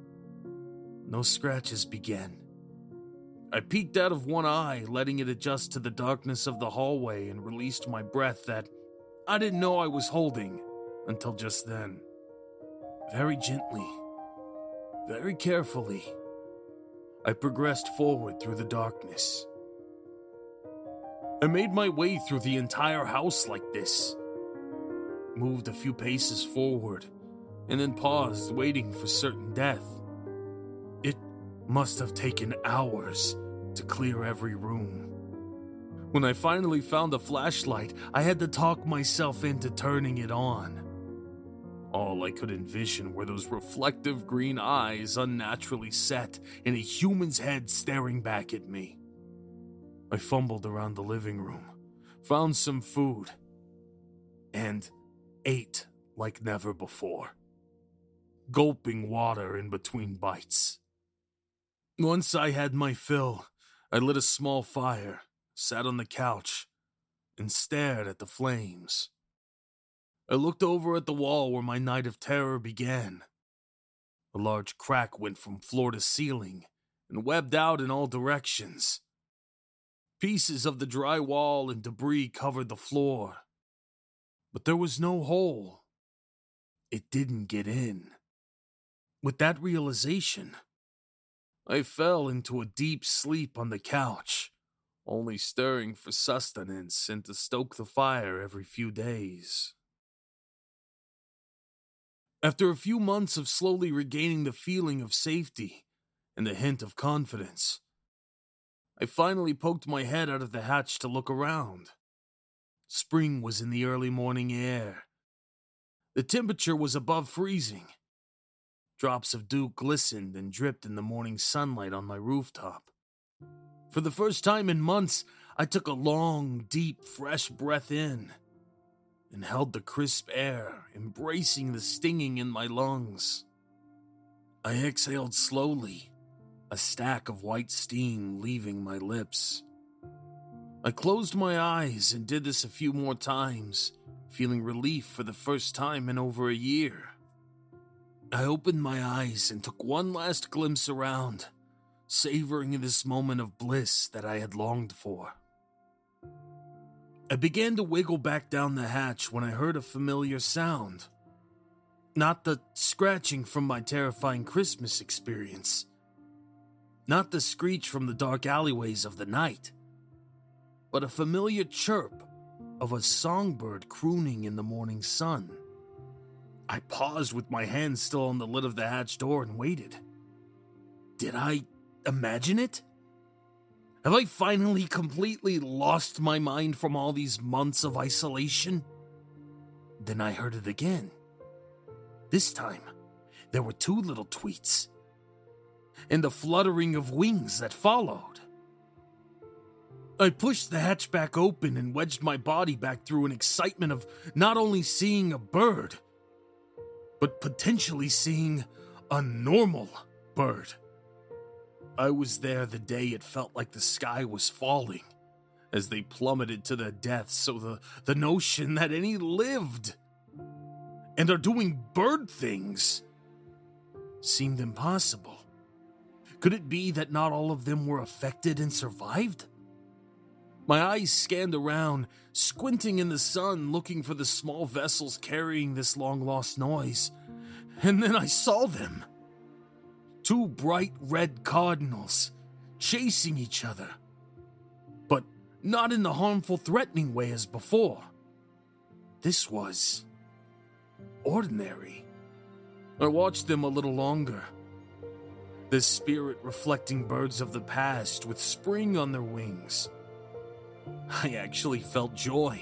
No scratches began. I peeked out of one eye, letting it adjust to the darkness of the hallway, and released my breath that I didn't know I was holding until just then. Very gently, very carefully, I progressed forward through the darkness. I made my way through the entire house like this, moved a few paces forward, and then paused, waiting for certain death. It must have taken hours to clear every room. When I finally found a flashlight, I had to talk myself into turning it on. All I could envision were those reflective green eyes unnaturally set in a human's head staring back at me. I fumbled around the living room, found some food, and ate like never before, gulping water in between bites. Once I had my fill, I lit a small fire, sat on the couch, and stared at the flames. I looked over at the wall where my night of terror began. A large crack went from floor to ceiling and webbed out in all directions. Pieces of the dry wall and debris covered the floor. But there was no hole. It didn't get in. With that realization, I fell into a deep sleep on the couch, only stirring for sustenance and to stoke the fire every few days. After a few months of slowly regaining the feeling of safety and the hint of confidence, I finally poked my head out of the hatch to look around. Spring was in the early morning air. The temperature was above freezing. Drops of dew glistened and dripped in the morning sunlight on my rooftop. For the first time in months, I took a long, deep, fresh breath in and held the crisp air, embracing the stinging in my lungs. I exhaled slowly a stack of white steam leaving my lips. I closed my eyes and did this a few more times, feeling relief for the first time in over a year. I opened my eyes and took one last glimpse around, savoring this moment of bliss that I had longed for. I began to wiggle back down the hatch when I heard a familiar sound. Not the scratching from my terrifying Christmas experience not the screech from the dark alleyways of the night, but a familiar chirp of a songbird crooning in the morning sun. I paused with my hand still on the lid of the hatch door and waited. Did I imagine it? Have I finally completely lost my mind from all these months of isolation? Then I heard it again. This time, there were two little tweets and the fluttering of wings that followed. I pushed the hatchback open and wedged my body back through an excitement of not only seeing a bird, but potentially seeing a normal bird. I was there the day it felt like the sky was falling as they plummeted to their deaths, so the, the notion that any lived and are doing bird things seemed impossible. Could it be that not all of them were affected and survived? My eyes scanned around, squinting in the sun, looking for the small vessels carrying this long lost noise. And then I saw them. Two bright red cardinals chasing each other. But not in the harmful, threatening way as before. This was ordinary. I watched them a little longer. The spirit reflecting birds of the past with spring on their wings. I actually felt joy.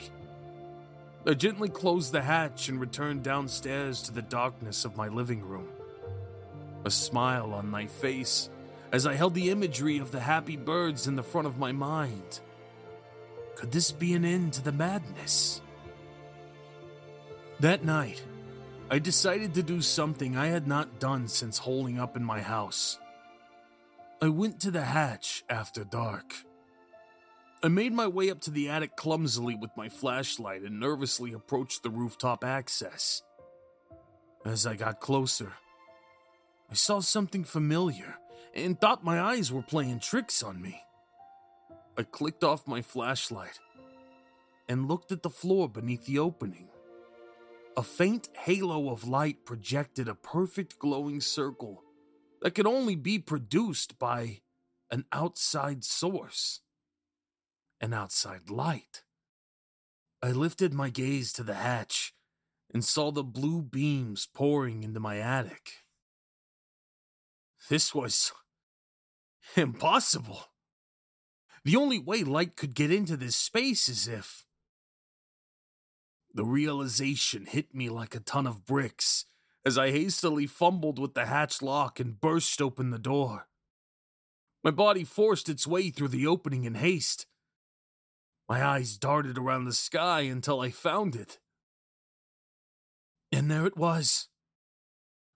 I gently closed the hatch and returned downstairs to the darkness of my living room. A smile on my face as I held the imagery of the happy birds in the front of my mind. Could this be an end to the madness? That night, I decided to do something I had not done since holing up in my house. I went to the hatch after dark. I made my way up to the attic clumsily with my flashlight and nervously approached the rooftop access. As I got closer, I saw something familiar and thought my eyes were playing tricks on me. I clicked off my flashlight and looked at the floor beneath the opening. A faint halo of light projected a perfect glowing circle that could only be produced by an outside source, an outside light. I lifted my gaze to the hatch and saw the blue beams pouring into my attic. This was impossible. The only way light could get into this space is if the realization hit me like a ton of bricks as I hastily fumbled with the hatch lock and burst open the door. My body forced its way through the opening in haste. My eyes darted around the sky until I found it. And there it was,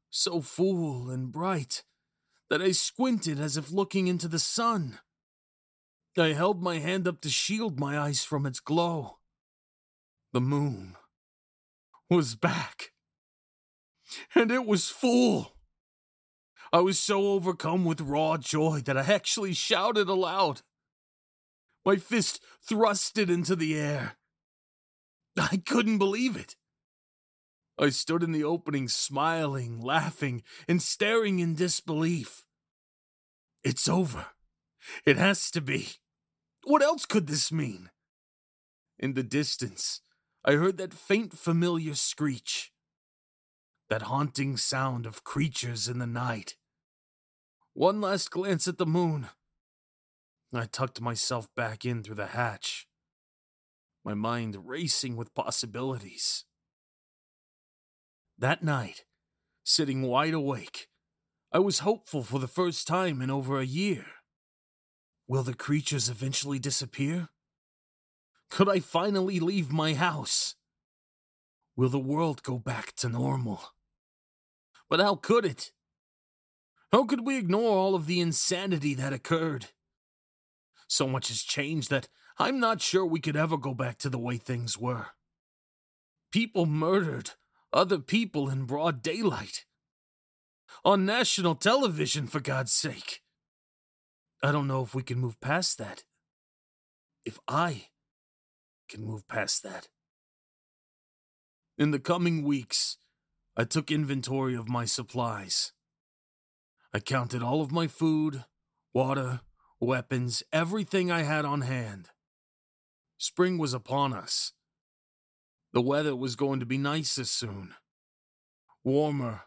so full and bright that I squinted as if looking into the sun. I held my hand up to shield my eyes from its glow. The moon was back. And it was full. I was so overcome with raw joy that I actually shouted aloud. My fist thrusted into the air. I couldn't believe it. I stood in the opening, smiling, laughing, and staring in disbelief. It's over. It has to be. What else could this mean? In the distance, I heard that faint familiar screech, that haunting sound of creatures in the night. One last glance at the moon. I tucked myself back in through the hatch, my mind racing with possibilities. That night, sitting wide awake, I was hopeful for the first time in over a year. Will the creatures eventually disappear? Could I finally leave my house? Will the world go back to normal? But how could it? How could we ignore all of the insanity that occurred? So much has changed that I'm not sure we could ever go back to the way things were. People murdered other people in broad daylight. On national television, for God's sake. I don't know if we can move past that. If I can move past that. In the coming weeks, I took inventory of my supplies. I counted all of my food, water, weapons, everything I had on hand. Spring was upon us. The weather was going to be nicer soon, warmer,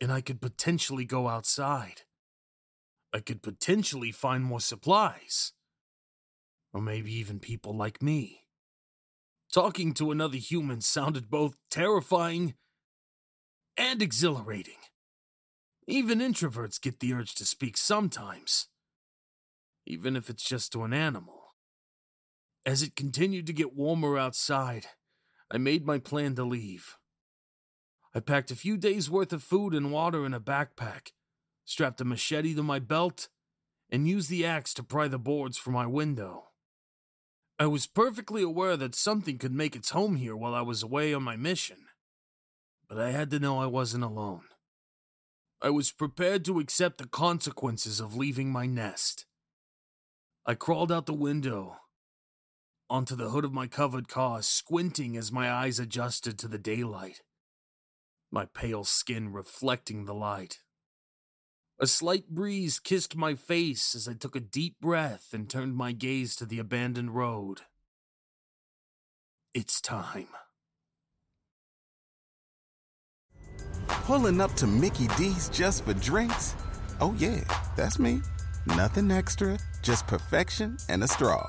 and I could potentially go outside. I could potentially find more supplies or maybe even people like me. Talking to another human sounded both terrifying and exhilarating. Even introverts get the urge to speak sometimes, even if it's just to an animal. As it continued to get warmer outside, I made my plan to leave. I packed a few days' worth of food and water in a backpack, strapped a machete to my belt, and used the axe to pry the boards from my window. I was perfectly aware that something could make its home here while I was away on my mission, but I had to know I wasn't alone. I was prepared to accept the consequences of leaving my nest. I crawled out the window onto the hood of my covered car, squinting as my eyes adjusted to the daylight, my pale skin reflecting the light. A slight breeze kissed my face as I took a deep breath and turned my gaze to the abandoned road. It's time. Pulling up to Mickey D's just for drinks? Oh, yeah, that's me. Nothing extra, just perfection and a straw.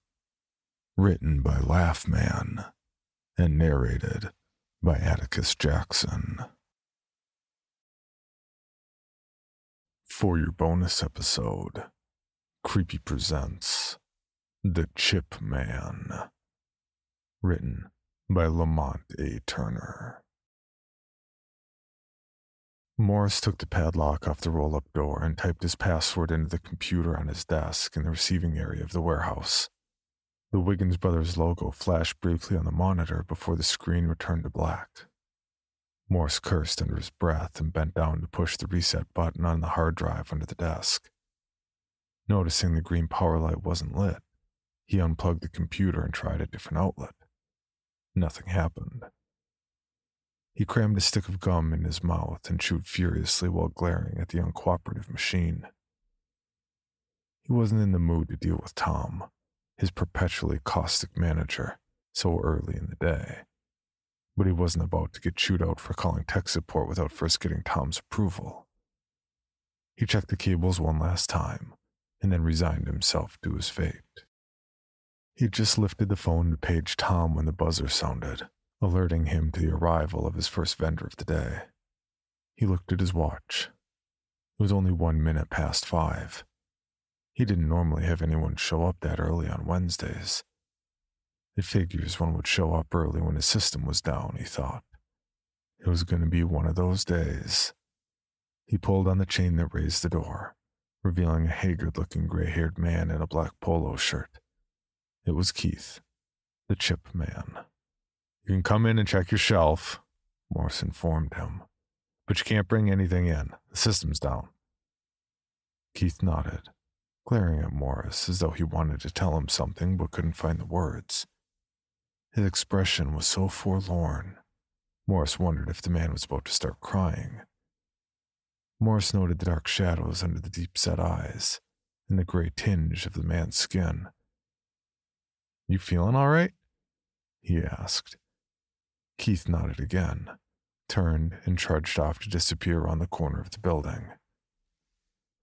Written by Laugh Man and narrated by Atticus Jackson. For your bonus episode, Creepy presents The Chip Man. Written by Lamont A. Turner. Morris took the padlock off the roll up door and typed his password into the computer on his desk in the receiving area of the warehouse. The Wiggins Brothers logo flashed briefly on the monitor before the screen returned to black. Morris cursed under his breath and bent down to push the reset button on the hard drive under the desk. Noticing the green power light wasn't lit, he unplugged the computer and tried a different outlet. Nothing happened. He crammed a stick of gum in his mouth and chewed furiously while glaring at the uncooperative machine. He wasn't in the mood to deal with Tom, his perpetually caustic manager, so early in the day. But he wasn't about to get chewed out for calling tech support without first getting Tom's approval. He checked the cables one last time and then resigned himself to his fate. He just lifted the phone to page Tom when the buzzer sounded alerting him to the arrival of his first vendor of the day. He looked at his watch. It was only one minute past five. He didn't normally have anyone show up that early on Wednesdays. It figures one would show up early when his system was down, he thought. It was going to be one of those days. He pulled on the chain that raised the door, revealing a haggard looking gray haired man in a black polo shirt. It was Keith, the chip man. You can come in and check your shelf, Morris informed him, but you can't bring anything in. The system's down. Keith nodded, glaring at Morris as though he wanted to tell him something but couldn't find the words. His expression was so forlorn, Morris wondered if the man was about to start crying. Morris noted the dark shadows under the deep set eyes and the gray tinge of the man's skin. You feeling all right? he asked. Keith nodded again, turned, and trudged off to disappear around the corner of the building.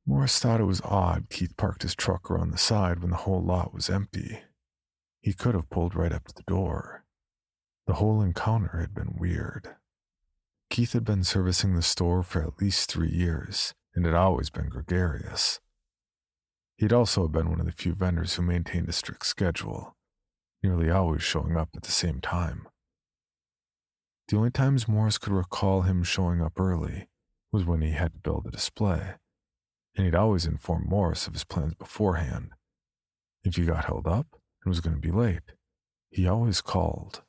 Morris thought it was odd Keith parked his truck around the side when the whole lot was empty. He could have pulled right up to the door. The whole encounter had been weird. Keith had been servicing the store for at least three years and had always been gregarious. He'd also been one of the few vendors who maintained a strict schedule, nearly always showing up at the same time. The only times Morris could recall him showing up early was when he had to build a display, and he'd always inform Morris of his plans beforehand. If he got held up and was going to be late, he always called.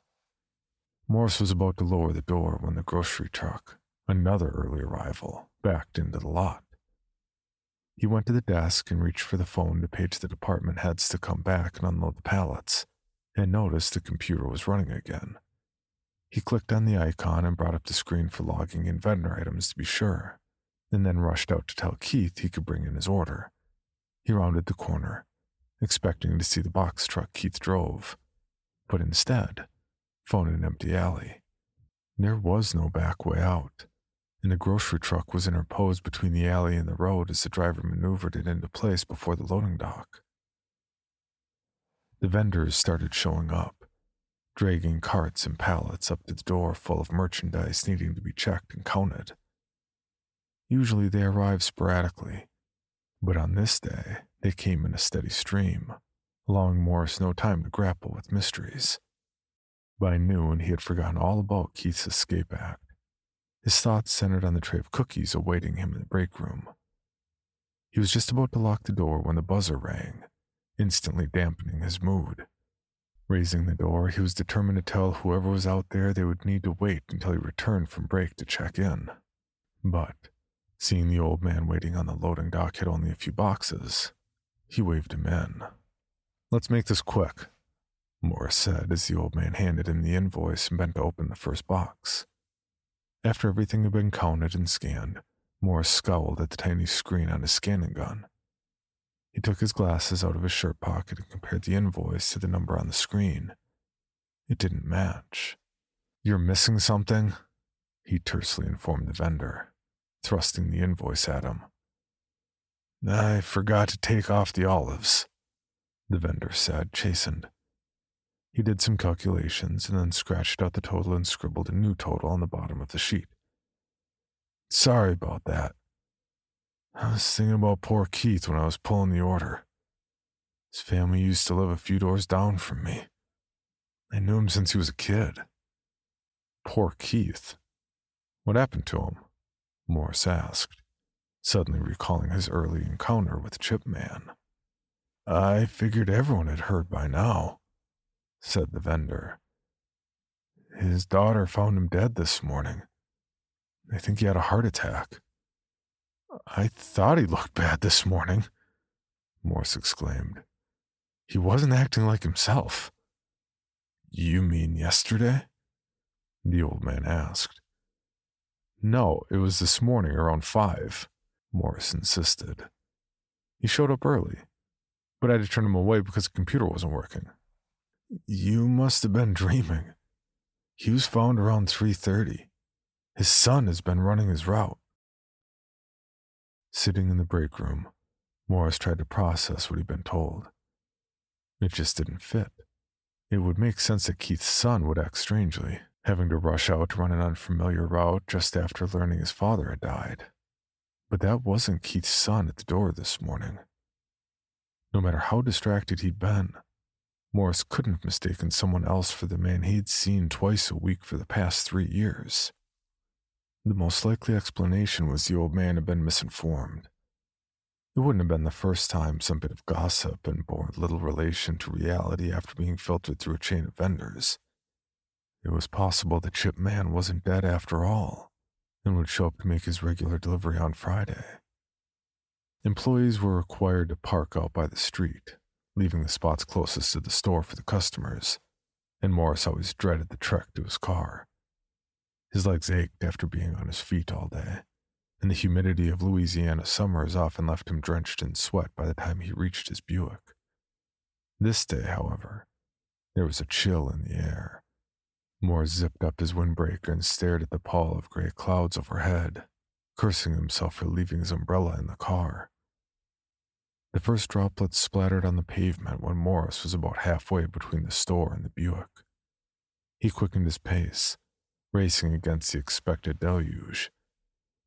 Morris was about to lower the door when the grocery truck, another early arrival, backed into the lot. He went to the desk and reached for the phone to page the department heads to come back and unload the pallets, and noticed the computer was running again. He clicked on the icon and brought up the screen for logging in vendor items to be sure, and then rushed out to tell Keith he could bring in his order. He rounded the corner, expecting to see the box truck Keith drove, but instead found an empty alley. There was no back way out, and the grocery truck was interposed between the alley and the road as the driver maneuvered it into place before the loading dock. The vendors started showing up, dragging carts and pallets up to the door full of merchandise needing to be checked and counted. Usually they arrive sporadically, but on this day they came in a steady stream, allowing Morris no time to grapple with mysteries. By noon, he had forgotten all about Keith's escape act. His thoughts centered on the tray of cookies awaiting him in the break room. He was just about to lock the door when the buzzer rang, instantly dampening his mood. Raising the door, he was determined to tell whoever was out there they would need to wait until he returned from break to check in. But, seeing the old man waiting on the loading dock had only a few boxes, he waved him in. Let's make this quick, Morris said as the old man handed him the invoice and bent to open the first box. After everything had been counted and scanned, Morris scowled at the tiny screen on his scanning gun. He took his glasses out of his shirt pocket and compared the invoice to the number on the screen. It didn't match. You're missing something? He tersely informed the vendor, thrusting the invoice at him. I forgot to take off the olives, the vendor said, chastened. He did some calculations and then scratched out the total and scribbled a new total on the bottom of the sheet. Sorry about that. I was thinking about poor Keith when I was pulling the order. His family used to live a few doors down from me. I knew him since he was a kid. Poor Keith. What happened to him? Morris asked, suddenly recalling his early encounter with Chip Man. I figured everyone had heard by now said the vendor. His daughter found him dead this morning. I think he had a heart attack. I thought he looked bad this morning, Morris exclaimed. He wasn't acting like himself. You mean yesterday? The old man asked. No, it was this morning around five, Morris insisted. He showed up early, but I had to turn him away because the computer wasn't working. You must have been dreaming. He was found around 3:30. His son has been running his route. Sitting in the break room, Morris tried to process what he'd been told. It just didn't fit. It would make sense that Keith's son would act strangely, having to rush out to run an unfamiliar route just after learning his father had died. But that wasn't Keith's son at the door this morning. No matter how distracted he'd been, Morris couldn't have mistaken someone else for the man he'd seen twice a week for the past three years. The most likely explanation was the old man had been misinformed. It wouldn't have been the first time some bit of gossip and bore little relation to reality after being filtered through a chain of vendors. It was possible that Chip Man wasn't dead after all and would show up to make his regular delivery on Friday. Employees were required to park out by the street, leaving the spots closest to the store for the customers, and Morris always dreaded the trek to his car. His legs ached after being on his feet all day, and the humidity of Louisiana summers often left him drenched in sweat by the time he reached his Buick. This day, however, there was a chill in the air. Morris zipped up his windbreaker and stared at the pall of gray clouds overhead, cursing himself for leaving his umbrella in the car. The first droplets splattered on the pavement when Morris was about halfway between the store and the Buick. He quickened his pace, racing against the expected deluge,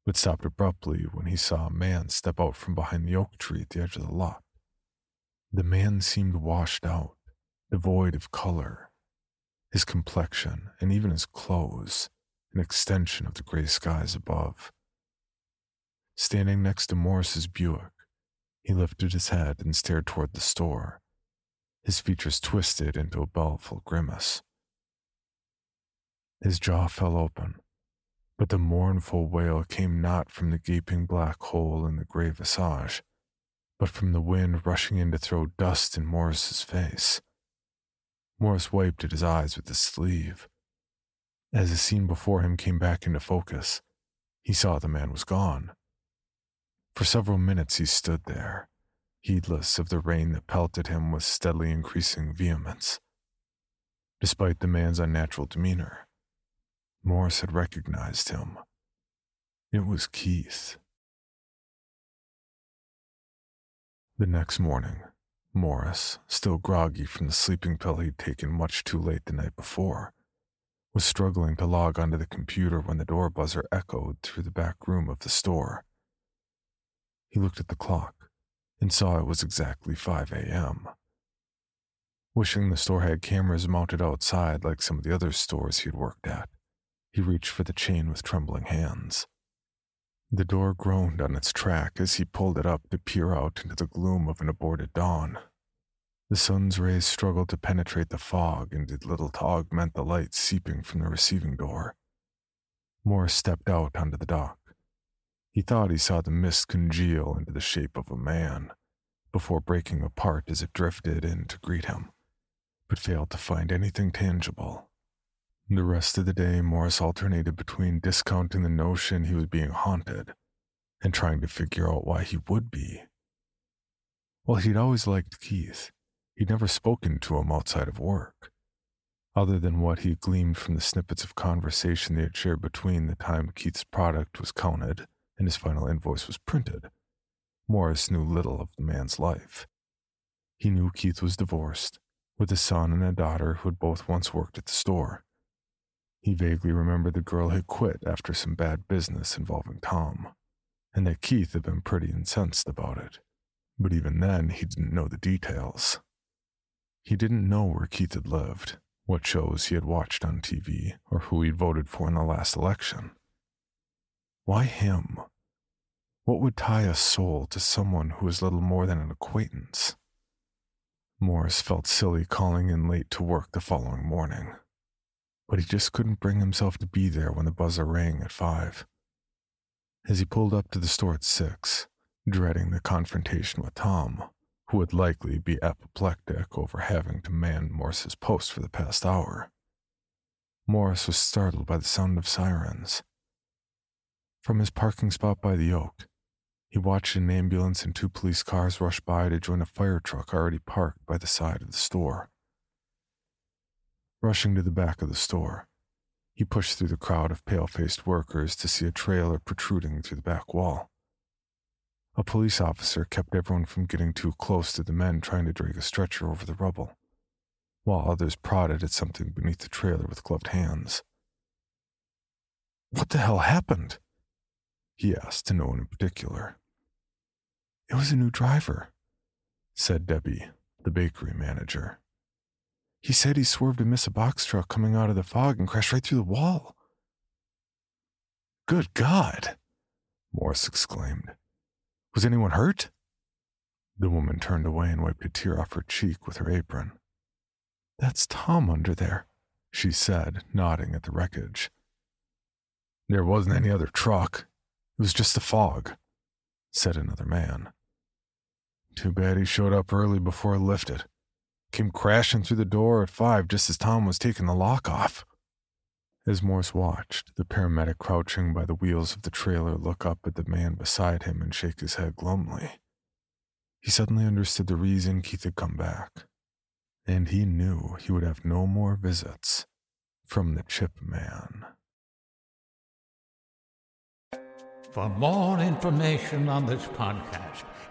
but stopped abruptly when he saw a man step out from behind the oak tree at the edge of the lot. The man seemed washed out, devoid of color. His complexion and even his clothes, an extension of the gray skies above. Standing next to Morris's Buick, he lifted his head and stared toward the store, his features twisted into a baleful grimace. His jaw fell open, but the mournful wail came not from the gaping black hole in the gray visage, but from the wind rushing in to throw dust in Morris's face. Morris wiped at his eyes with his sleeve. As the scene before him came back into focus, he saw the man was gone. For several minutes he stood there, heedless of the rain that pelted him with steadily increasing vehemence. Despite the man's unnatural demeanor, Morris had recognized him. It was Keith. The next morning, Morris, still groggy from the sleeping pill he'd taken much too late the night before, was struggling to log onto the computer when the door buzzer echoed through the back room of the store. He looked at the clock and saw it was exactly 5 a.m. Wishing the store had cameras mounted outside like some of the other stores he'd worked at, he reached for the chain with trembling hands. The door groaned on its track as he pulled it up to peer out into the gloom of an aborted dawn. The sun's rays struggled to penetrate the fog and did little to augment the light seeping from the receiving door. Morris stepped out onto the dock. He thought he saw the mist congeal into the shape of a man before breaking apart as it drifted in to greet him, but failed to find anything tangible. The rest of the day, Morris alternated between discounting the notion he was being haunted and trying to figure out why he would be. While he'd always liked Keith, he'd never spoken to him outside of work, other than what he gleaned from the snippets of conversation they had shared between the time Keith's product was counted and his final invoice was printed. Morris knew little of the man's life. He knew Keith was divorced, with a son and a daughter who had both once worked at the store. He vaguely remembered the girl had quit after some bad business involving Tom, and that Keith had been pretty incensed about it. But even then, he didn't know the details. He didn't know where Keith had lived, what shows he had watched on TV, or who he'd voted for in the last election. Why him? What would tie a soul to someone who was little more than an acquaintance? Morris felt silly calling in late to work the following morning but he just couldn't bring himself to be there when the buzzer rang at five. As he pulled up to the store at six, dreading the confrontation with Tom, who would likely be apoplectic over having to man Morris's post for the past hour, Morris was startled by the sound of sirens. From his parking spot by the oak, he watched an ambulance and two police cars rush by to join a fire truck already parked by the side of the store. Rushing to the back of the store, he pushed through the crowd of pale faced workers to see a trailer protruding through the back wall. A police officer kept everyone from getting too close to the men trying to drag a stretcher over the rubble, while others prodded at something beneath the trailer with gloved hands. What the hell happened? He asked to no one in particular. It was a new driver, said Debbie, the bakery manager. He said he swerved to miss a box truck coming out of the fog and crashed right through the wall. Good God! Morris exclaimed. Was anyone hurt? The woman turned away and wiped a tear off her cheek with her apron. That's Tom under there, she said, nodding at the wreckage. There wasn't any other truck. It was just the fog, said another man. Too bad he showed up early before it lifted came crashing through the door at five just as Tom was taking the lock off. As Morris watched, the paramedic crouching by the wheels of the trailer look up at the man beside him and shake his head glumly, he suddenly understood the reason Keith had come back. And he knew he would have no more visits from the chip man. For more information on this podcast,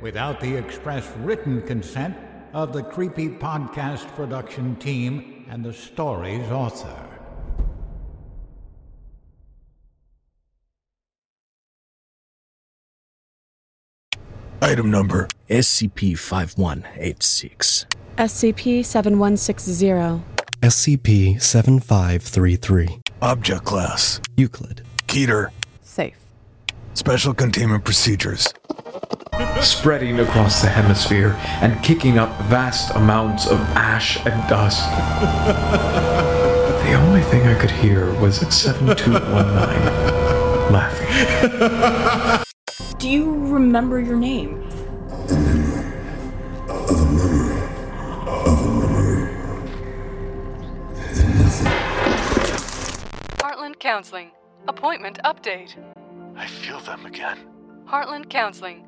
without the express written consent of the Creepy Podcast production team and the story's author. Item number SCP 5186. SCP 7160. SCP 7533. Object Class Euclid. Keter Safe. Special Containment Procedures spreading across the hemisphere and kicking up vast amounts of ash and dust. the only thing I could hear was 7219. laughing. Do you remember your name? Heartland Counseling. Appointment update. I feel them again. Heartland Counseling.